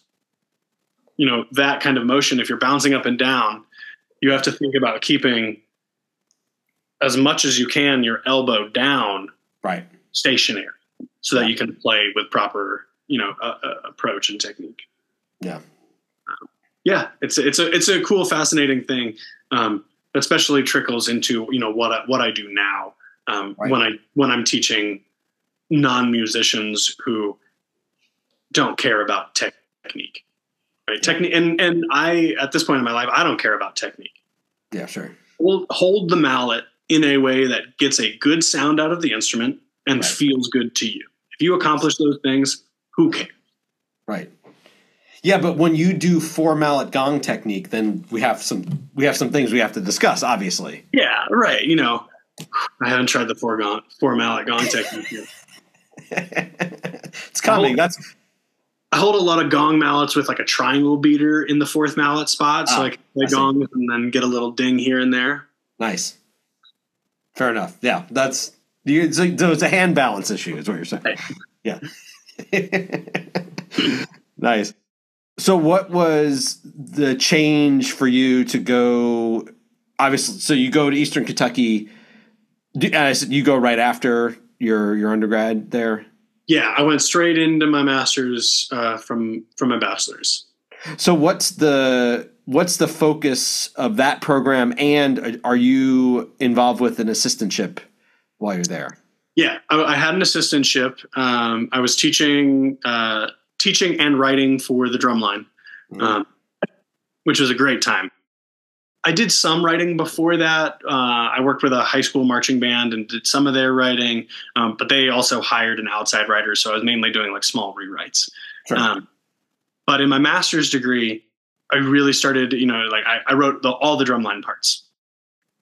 you know that kind of motion if you're bouncing up and down you have to think about keeping as much as you can your elbow down right. stationary so that you can play with proper you know uh, uh, approach and technique. Yeah. Um, yeah it's it's a it's a cool fascinating thing um, especially trickles into you know what I, what I do now um, right. when I when I'm teaching non musicians who don't care about technique right? Technique, and and I at this point in my life, I don't care about technique. Yeah, sure. Hold hold the mallet in a way that gets a good sound out of the instrument and right. feels good to you. If you accomplish those things, who cares? Right. Yeah, but when you do four mallet gong technique, then we have some we have some things we have to discuss. Obviously. Yeah. Right. You know, I haven't tried the four gong four mallet gong technique yet. it's coming. That's I hold a lot of gong mallets with like a triangle beater in the fourth mallet spot, so ah, I can play gongs and then get a little ding here and there. Nice. Fair enough. Yeah, that's it's a, it's a hand balance issue, is what you're saying. Right. Yeah. nice. So, what was the change for you to go? Obviously, so you go to Eastern Kentucky. Uh, you go right after your your undergrad there. Yeah, I went straight into my master's uh, from from my bachelor's. So what's the what's the focus of that program, and are you involved with an assistantship while you're there? Yeah, I, I had an assistantship. Um, I was teaching uh, teaching and writing for the drumline, mm-hmm. um, which was a great time. I did some writing before that. Uh, I worked with a high school marching band and did some of their writing, um, but they also hired an outside writer, so I was mainly doing like small rewrites. Sure. Um, but in my master's degree, I really started, you know, like I, I wrote the, all the drumline parts,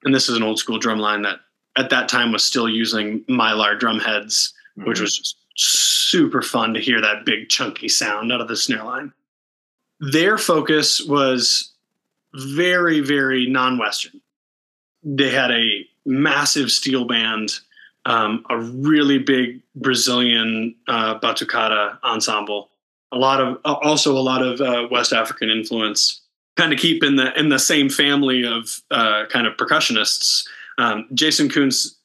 and this is an old school drumline that at that time was still using mylar drum heads, mm-hmm. which was super fun to hear that big chunky sound out of the snare line. Their focus was very, very non Western. They had a massive steel band, um, a really big Brazilian uh, batucada ensemble, a lot of also a lot of uh, West African influence. Kind of keep in the in the same family of uh, kind of percussionists. Um, Jason Koontz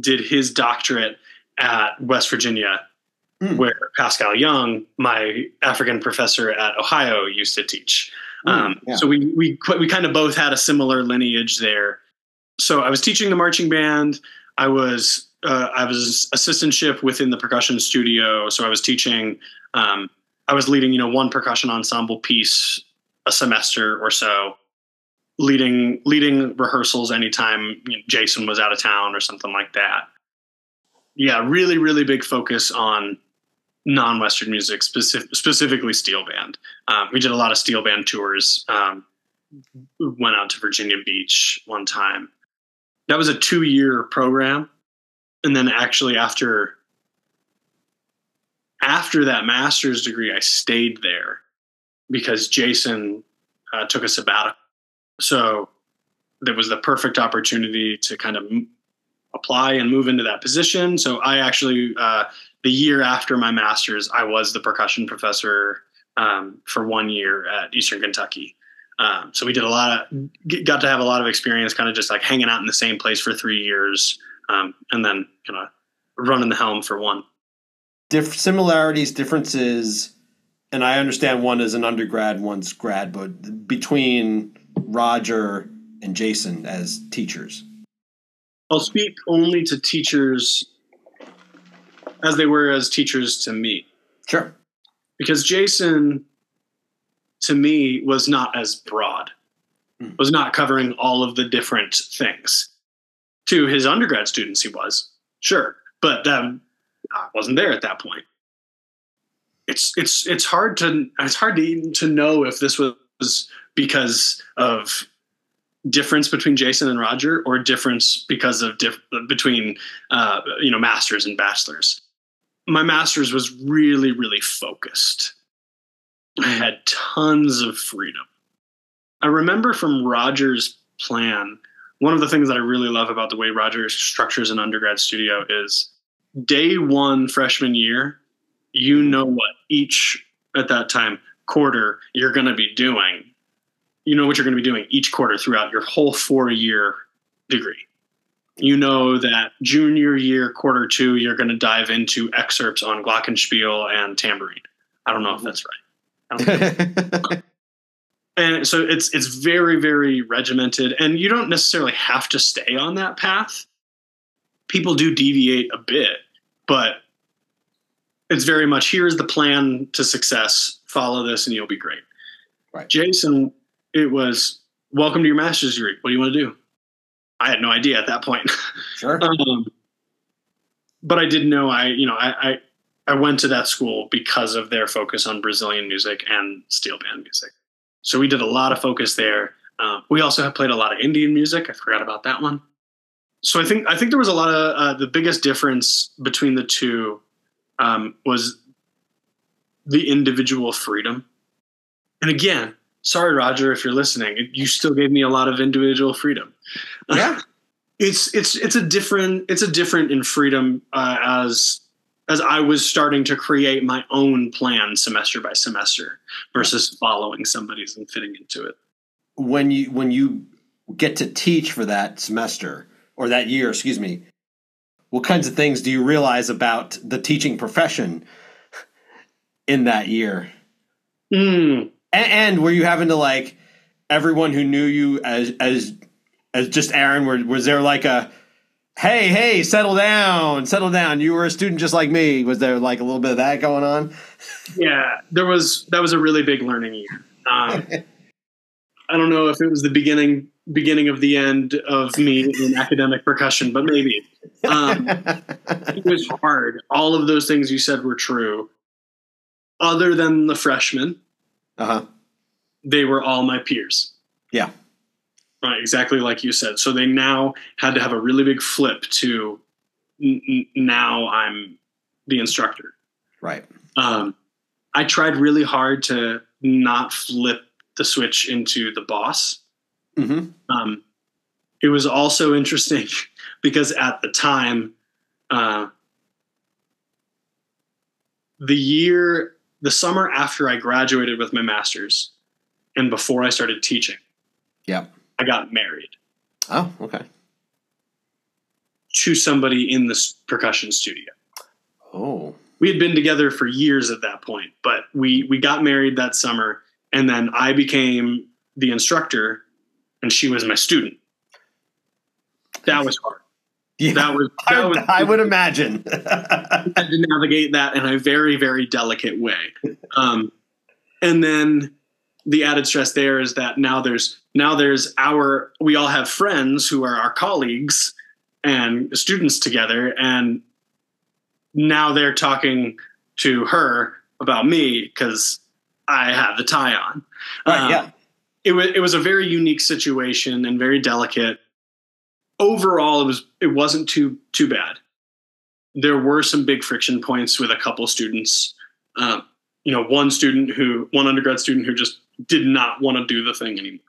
did his doctorate at West Virginia, mm. where Paschal Younge, my African professor at Ohio, used to teach. Um, yeah. So we we we kind of both had a similar lineage there. So I was teaching the marching band. I was uh, I was assistantship within the percussion studio. So I was teaching. Um, I was leading you know one percussion ensemble piece a semester or so, leading leading rehearsals anytime you know, Jason was out of town or something like that. Yeah, really really big focus on non-Western music, specific, specifically steel band. Um, we did a lot of steel band tours. Um, went out to Virginia Beach one time. That was a two-year program, and then actually after after that master's degree, I stayed there because Jason uh, took a sabbatical. So there was the perfect opportunity to kind of apply and move into that position. So I actually uh, the year after my master's, I was the percussion professor um, for one year at Eastern Kentucky. Um, so we did a lot of, got to have a lot of experience, kind of just like hanging out in the same place for three years, um, and then kind of running the helm for one. Diff- similarities, differences, and I understand one is an undergrad, one's grad, but between Roger and Jason as teachers. I'll speak only to teachers as they were as teachers to me. Sure. Because Jason, to me was not as broad, Hmm. was not covering all of the different things. To his undergrad students, he was sure, but um, I wasn't there at that point. It's it's it's hard to it's hard to to know if this was because of difference between Jason and Roger or difference because of diff- between uh, you know masters and bachelors. My masters was really really focused. I mm-hmm. had tons of freedom. I remember from Roger's plan, one of the things that I really love about the way Roger structures an undergrad studio is day one freshman year, you mm-hmm. know what each at that time quarter you're going to be doing. You know what you're going to be doing each quarter throughout your whole four year degree. You know that junior year, quarter two, you're going to dive into excerpts on glockenspiel and tambourine. I don't know if that's right. I don't and so it's it's very very regimented and you don't necessarily have to stay on that path people do deviate a bit but it's very much here's the plan to success follow this and you'll be great Right. jason it was welcome to your master's degree what do you want to do i had no idea at that point sure. um, but I did know I, you know, I, I, I went to that school because of their focus on Brazilian music and steel band music. So we did a lot of focus there. Um, we also have played a lot of Indian music. I forgot about that one. So I think I think there was a lot of uh, the biggest difference between the two um, was the individual freedom. And again, sorry, Roger, if you're listening, you still gave me a lot of individual freedom. Yeah. it's it's it's a different it's a different in freedom uh, as as I was starting to create my own plan semester by semester versus following somebody's and fitting into it. when you when you get to teach for that semester or that year, excuse me, what kinds of things do you realize about the teaching profession in that year? Mm, And, and were you having to like everyone who knew you as as as just Arin? Were, was there like a hey hey settle down settle down? You were a student just like me. Was there like a little bit of that going on? yeah, there was that was a really big learning year. Um, I don't know if it was the beginning beginning of the end of me in academic percussion, but maybe. Um, it was hard. All of those things you said were true. Other than the freshmen, uh huh. they were all my peers. Yeah. Right, exactly like you said. So they now had to have a really big flip to n- now I'm the instructor. Right. Um, I tried really hard to not flip the switch into the boss. Mm-hmm. Um, it was also interesting because at the time, uh, the year, the summer after I graduated with my master's and before I started teaching, Yeah. I got married Oh, okay. to somebody in this percussion studio. Oh, We had been together for years at that point, but we we got married that summer, and then I became the instructor, and she was my student. That was hard. Yeah. That was I, that was I would imagine. had to navigate that in a very very delicate way um, and then the added stress there is that now there's now there's our we all have friends who are our colleagues and students together and now they're talking to her about me because i have the tie on right. Um, yeah. it was it was a very unique situation and very delicate. Overall, it was it wasn't too too bad. There were some big friction points with a couple students. Um, you know, one student who one undergrad student who just did not want to do the thing anymore.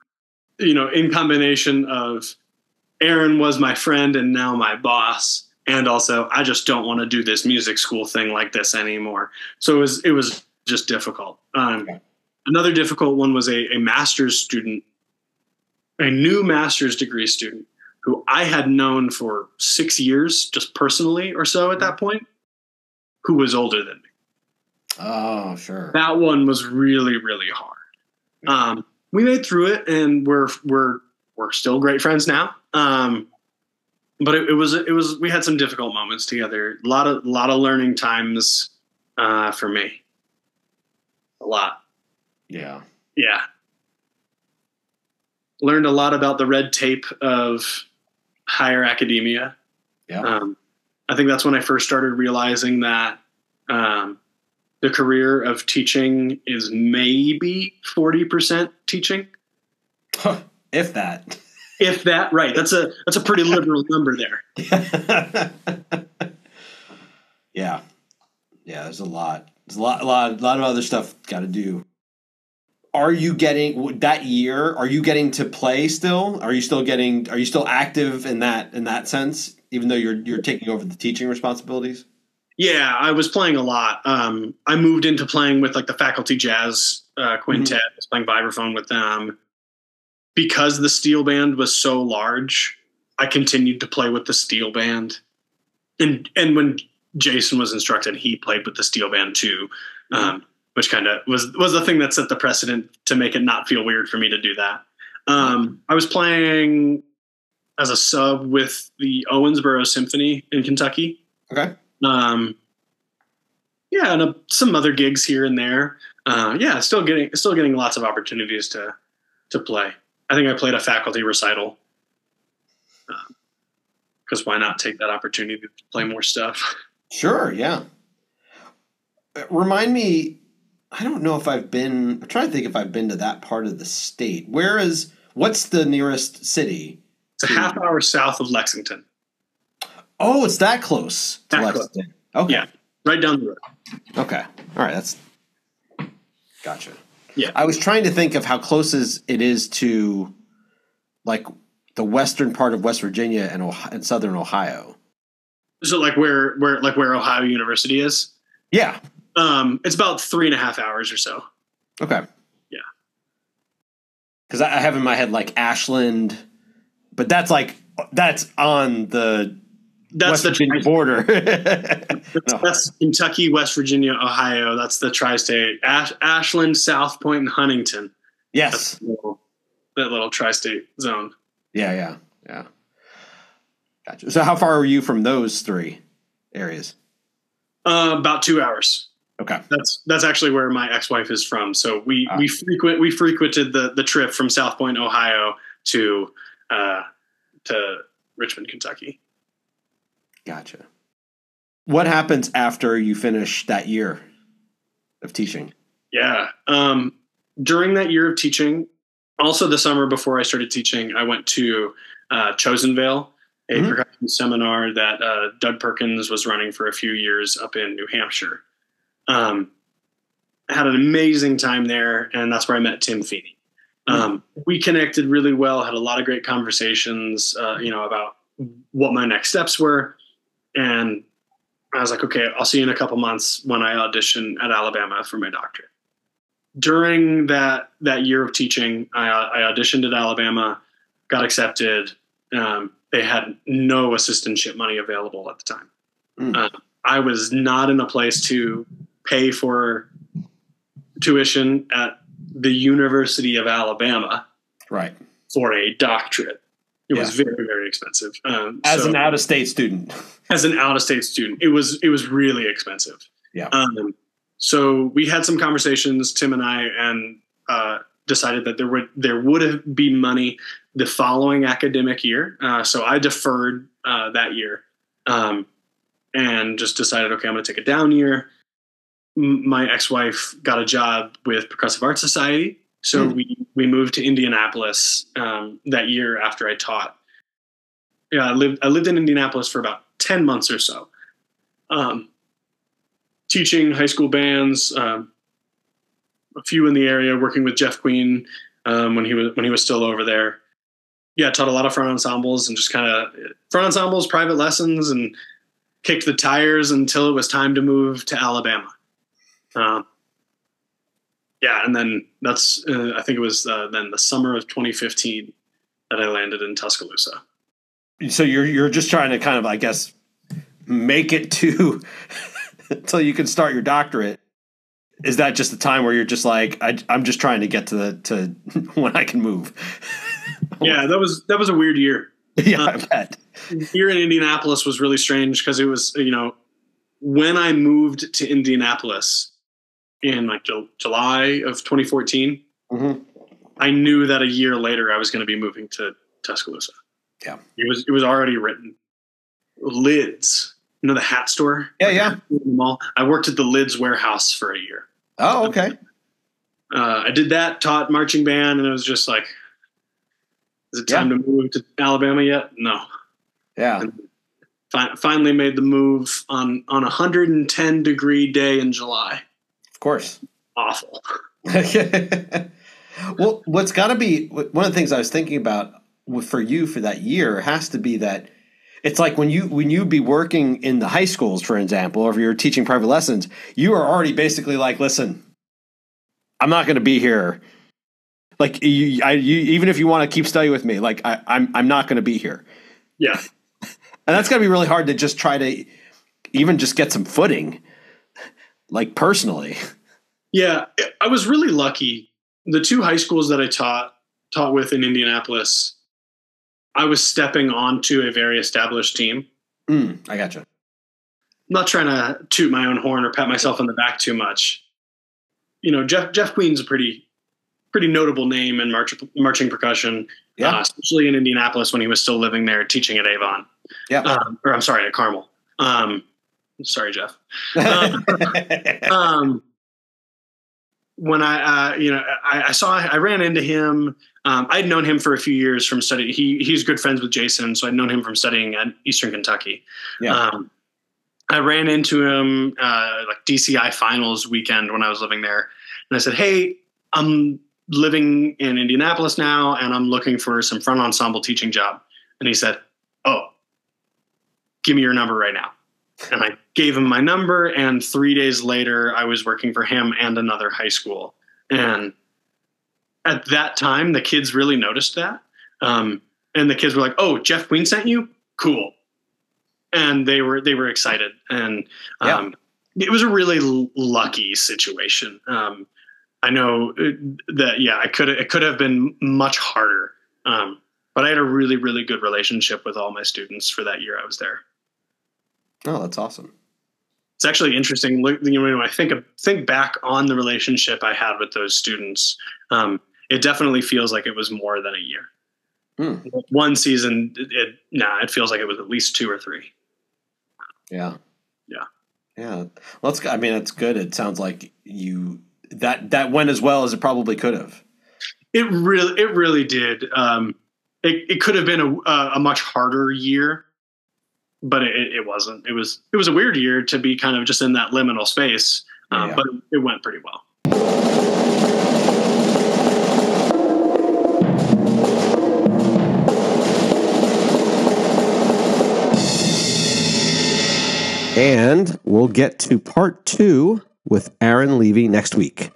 You know, in combination of Arin was my friend and now my boss, and also I just don't want to do this music school thing like this anymore. So it was it was just difficult. Um, Okay. Another difficult one was a, a master's student, a new master's degree student who I had known for six years, just personally or so at that point, who was older than me. Oh, sure. That one was really, really hard. Um, we made through it, and we're we're we're still great friends now. Um, but it, it was it was we had some difficult moments together. A lot of a lot of learning times uh, for me. A lot. Yeah. Yeah. Learned a lot about the red tape of higher academia. Yeah. Um, I think that's when I first started realizing that um, the career of teaching is maybe 40% teaching. if that. If that, right. That's a that's a pretty liberal number there. yeah. Yeah, there's a lot. There's a lot a lot a lot of other stuff got to do. Are you getting that year? Are you getting to play still? Are you still getting are you still active in that in that sense even though you're you're taking over the teaching responsibilities? Yeah, I was playing a lot. Um, I moved into playing with like the faculty jazz uh, quintet. I was playing vibraphone with them because the steel band was so large. I continued to play with the steel band, and and when Jason was instructed, he played with the steel band too, um, which kind of was was the thing that set the precedent to make it not feel weird for me to do that. Um, I was playing as a sub with the Owensboro Symphony in Kentucky. Okay. Um, yeah, and uh, some other gigs here and there. Uh, yeah, still getting still getting lots of opportunities to to play. I think I played a faculty recital because why not take that opportunity to play more stuff? Sure, yeah. Uh, Remind me, I don't know if I've been. I'm trying to think if I've been to that part of the state. Where is? What's the nearest city? It's a half hour south of Lexington, Oh, it's that close to That close. Lexington. Okay. Yeah. right down the road. Okay. All right. That's gotcha. Yeah. I was trying to think of how close is it is to, like, the western part of West Virginia and, Ohio, and southern Ohio. So like where where like where Ohio University is. Yeah. Um, it's about three and a half hours or so. Okay. Yeah. Because I have in my head like Ashland, but that's like that's on the That's West the Virginia tri- border. that's, No. that's Kentucky, West Virginia, Ohio. That's the tri-state. Ash, Ashland, South Point, and Huntington. yes. That little, that little tri-state zone. Yeah. Yeah. Yeah. Gotcha. So how far are you from those three areas? Uh, about two hours. Okay. That's that's actually where my ex-wife is from. So we Ah. we frequent we frequented the the trip from South Point, Ohio, to uh, to Richmond, Kentucky. Gotcha. What happens after you finish that year of teaching? Yeah. Um, during that year of teaching, also the summer before I started teaching, I went to uh, Chosen Vale, a Mhm. percussion seminar that uh, Doug Perkins was running for a few years up in New Hampshire. Um, I had an amazing time there, and that's where I met Tim Feeney. Um, we connected really well, had a lot of great conversations, uh, you know, about what my next steps were. And I was like, okay, I'll see you in a couple months when I audition at Alabama for my doctorate. During that that year of teaching, I, I auditioned at Alabama, got accepted. Um, they had no assistantship money available at the time. Mm. Uh, I was not in a place to pay for tuition at the University of Alabama Right. for a doctorate. It was very very expensive. Um, As so- an out of state student. as an out of state student. It was it was really expensive. Yeah. Um, so we had some conversations, Tim and I, and uh, decided that there would there would have be money the following academic year. Uh, so I deferred uh, that year, um, and just decided, okay, I'm going to take a down year. My ex-wife got a job with Percussive Art Society, so Hmm. we we moved to Indianapolis um, that year after I taught. Yeah, I lived I lived in Indianapolis for about ten months or so, um, teaching high school bands, um, a few in the area, working with Jeff Queen um, when he was when he was still over there. Yeah, taught a lot of front ensembles and just kind of front ensembles, private lessons, and kicked the tires until it was time to move to Alabama. Um, yeah, and then that's uh, I think it was uh, then the summer of 2015 that I landed in Tuscaloosa. So you're you're just trying to kind of, I guess, make it to until you can start your doctorate. Is that just the time where you're just like, I, I'm just trying to get to the to when I can move? Yeah, that was that was a weird year. yeah, I bet. Here in Indianapolis was really strange because it was you know when I moved to Indianapolis in like Ju- July of 2014, Mm-hmm. I knew that a year later I was going to be moving to Tuscaloosa. Yeah. It was it was already written. Lids, you know the hat store. Yeah, yeah. The mall. I worked at the Lids warehouse for a year. Oh, okay. Uh, I did that, taught marching band, and it was just like, is it time to move to Alabama yet? No. Yeah. Fi- finally made the move on on a 110 degree day in July. Of course. Awful. well, what's got to be one of the things I was thinking about for you for that year has to be that it's like when you when you be working in the high schools, for example, or if you're teaching private lessons, you are already basically like, listen, I'm not going to be here. Like you, I, you, even if you want to keep studying with me, like I, I'm, I'm not going to be here. Yeah, and that's got to be really hard to just try to even just get some footing, like personally. Yeah, I was really lucky. The two high schools that I taught taught with in Indianapolis, I was stepping onto a very established team. Mm, I gotcha. I'm not trying to toot my own horn or pat myself on the back too much. You know, Jeff Jeff Queen's a pretty pretty notable name in march, marching percussion, yeah. Uh, especially in Indianapolis when he was still living there, teaching at Avon. Yeah, um, or I'm sorry, at Carmel. Um, sorry, Jeff. Um, um, when I, uh, you know, I, I, saw, I ran into him. Um, I'd known him for a few years from studying. He he's good friends with Jason, so I'd known him from studying at Eastern Kentucky. Yeah. Um, I ran into him uh, like DCI finals weekend when I was living there, and I said, "Hey, I'm living in Indianapolis now, and I'm looking for some front ensemble teaching job." And he said, "Oh, give me your number right now." And I gave him my number. And three days later, I was working for him and another high school. And at that time, the kids really noticed that. Um, and the kids were like, "Oh, Jeff Queen sent you? Cool!" And they were they were excited, and um, yeah. it was a really l- lucky situation. Um, I know uh, that yeah, I could it could have been much harder, um, but I had a really really good relationship with all my students for that year I was there. Oh, that's awesome. It's actually interesting. You know, when I think think back on the relationship I had with those students, um, it definitely feels like it was more than a year. Hmm. One season, it, it nah, it feels like it was at least two or three. Yeah, yeah, yeah. Well, that's. I mean, it's good. It sounds like you that that went as well as it probably could have. It really, it really did. Um, it, it could have been a, a much harder year but it, it wasn't. It was it was a weird year to be kind of just in that liminal space, um, yeah. but it went pretty well. And we'll get to part two with Arin Levy next week.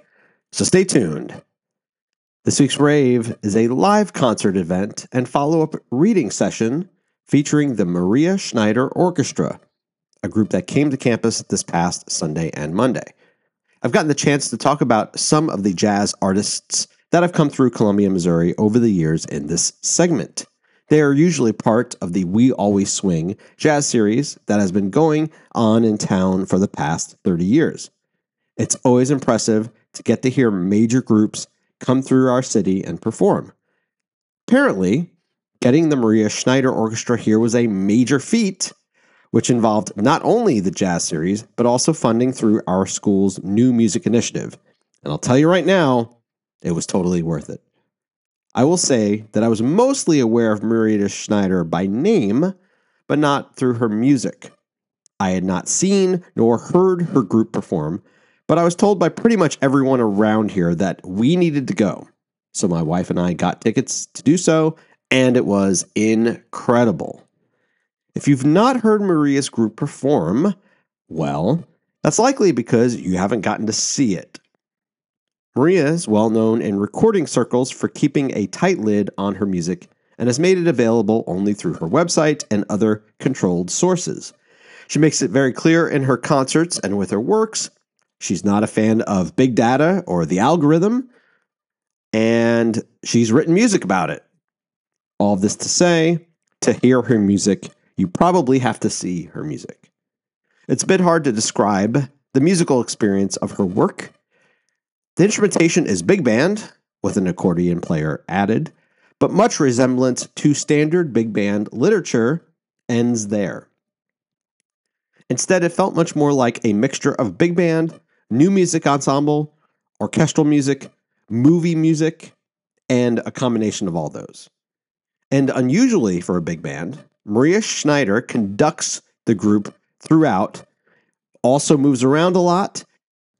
So stay tuned. This week's rave is a live concert event and follow up reading session featuring the Maria Schneider Orchestra, a group that came to campus this past Sunday and Monday. I've gotten the chance to talk about some of the jazz artists that have come through Columbia, Missouri over the years in this segment. They are usually part of the We Always Swing jazz series that has been going on in town for the past 30 years. It's always impressive to get to hear major groups come through our city and perform. Apparently, Getting the Maria Schneider Orchestra here was a major feat, which involved not only the jazz series, but also funding through our school's new music initiative. And I'll tell you right now, it was totally worth it. I will say that I was mostly aware of Maria Schneider by name, but not through her music. I had not seen nor heard her group perform, but I was told by pretty much everyone around here that we needed to go. So my wife and I got tickets to do so, and it was incredible. If you've not heard Maria's group perform, well, that's likely because you haven't gotten to see it. Maria is well known in recording circles for keeping a tight lid on her music and has made it available only through her website and other controlled sources. She makes it very clear in her concerts and with her works. She's not a fan of big data or the algorithm, and she's written music about it. All this to say, to hear her music, you probably have to see her music. It's a bit hard to describe the musical experience of her work. The instrumentation is big band, with an accordion player added, but much resemblance to standard big band literature ends there. Instead, it felt much more like a mixture of big band, new music ensemble, orchestral music, movie music, and a combination of all those. And unusually for a big band, Maria Schneider conducts the group throughout, also moves around a lot,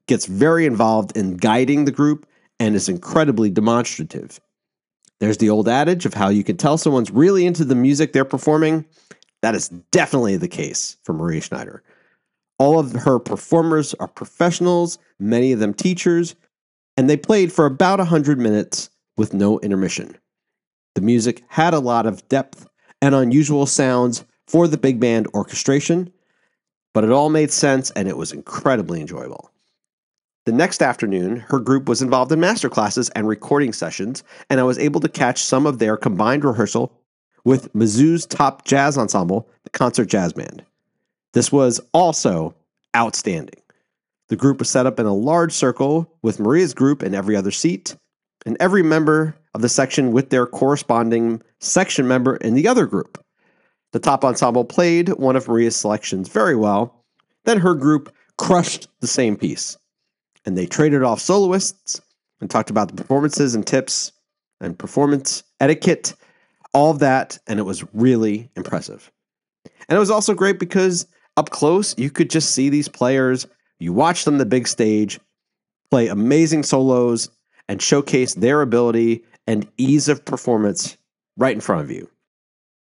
gets very involved in guiding the group, and is incredibly demonstrative. There's the old adage of how you can tell someone's really into the music they're performing. That is definitely the case for Maria Schneider. All of her performers are professionals, many of them teachers, and they played for about 100 minutes with no intermission. The music had a lot of depth and unusual sounds for the big band orchestration, but it all made sense and it was incredibly enjoyable. The next afternoon, her group was involved in master classes and recording sessions, and I was able to catch some of their combined rehearsal with Mizzou's top jazz ensemble, the Concert Jazz Band. This was also outstanding. The group was set up in a large circle with Maria's group in every other seat, and every member of the section with their corresponding section member in the other group. The top ensemble played one of Maria's selections very well, then her group crushed the same piece and they traded off soloists and talked about the performances and tips and performance etiquette, all of that, and it was really impressive. And it was also great because up close, you could just see these players. You watch them the big stage, play amazing solos, and showcase their ability and ease of performance right in front of you.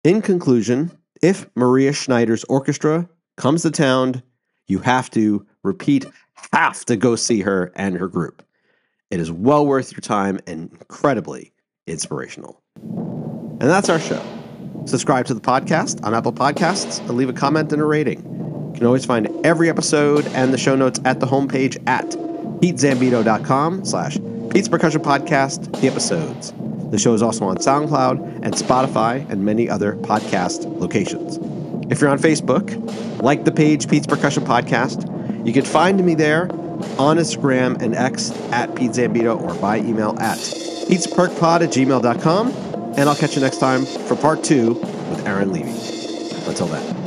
In conclusion, if Maria Schneider's orchestra comes to town, you have to repeat have to go see her and her group. It is well worth your time and incredibly inspirational. And that's our show. Subscribe to the podcast on Apple Podcasts and leave a comment and a rating. You can always find every episode and the show notes at the homepage at petezambito.com slash Pete's Percussion Podcast, the episodes. The show is also on SoundCloud and Spotify and many other podcast locations. If you're on Facebook, like the page Pete's Percussion Podcast. You can find me there on Instagram and X at Pete Zambito or by email at petesperkpod at gmail.com. And I'll catch you next time for part two with Arin Levy. Until then.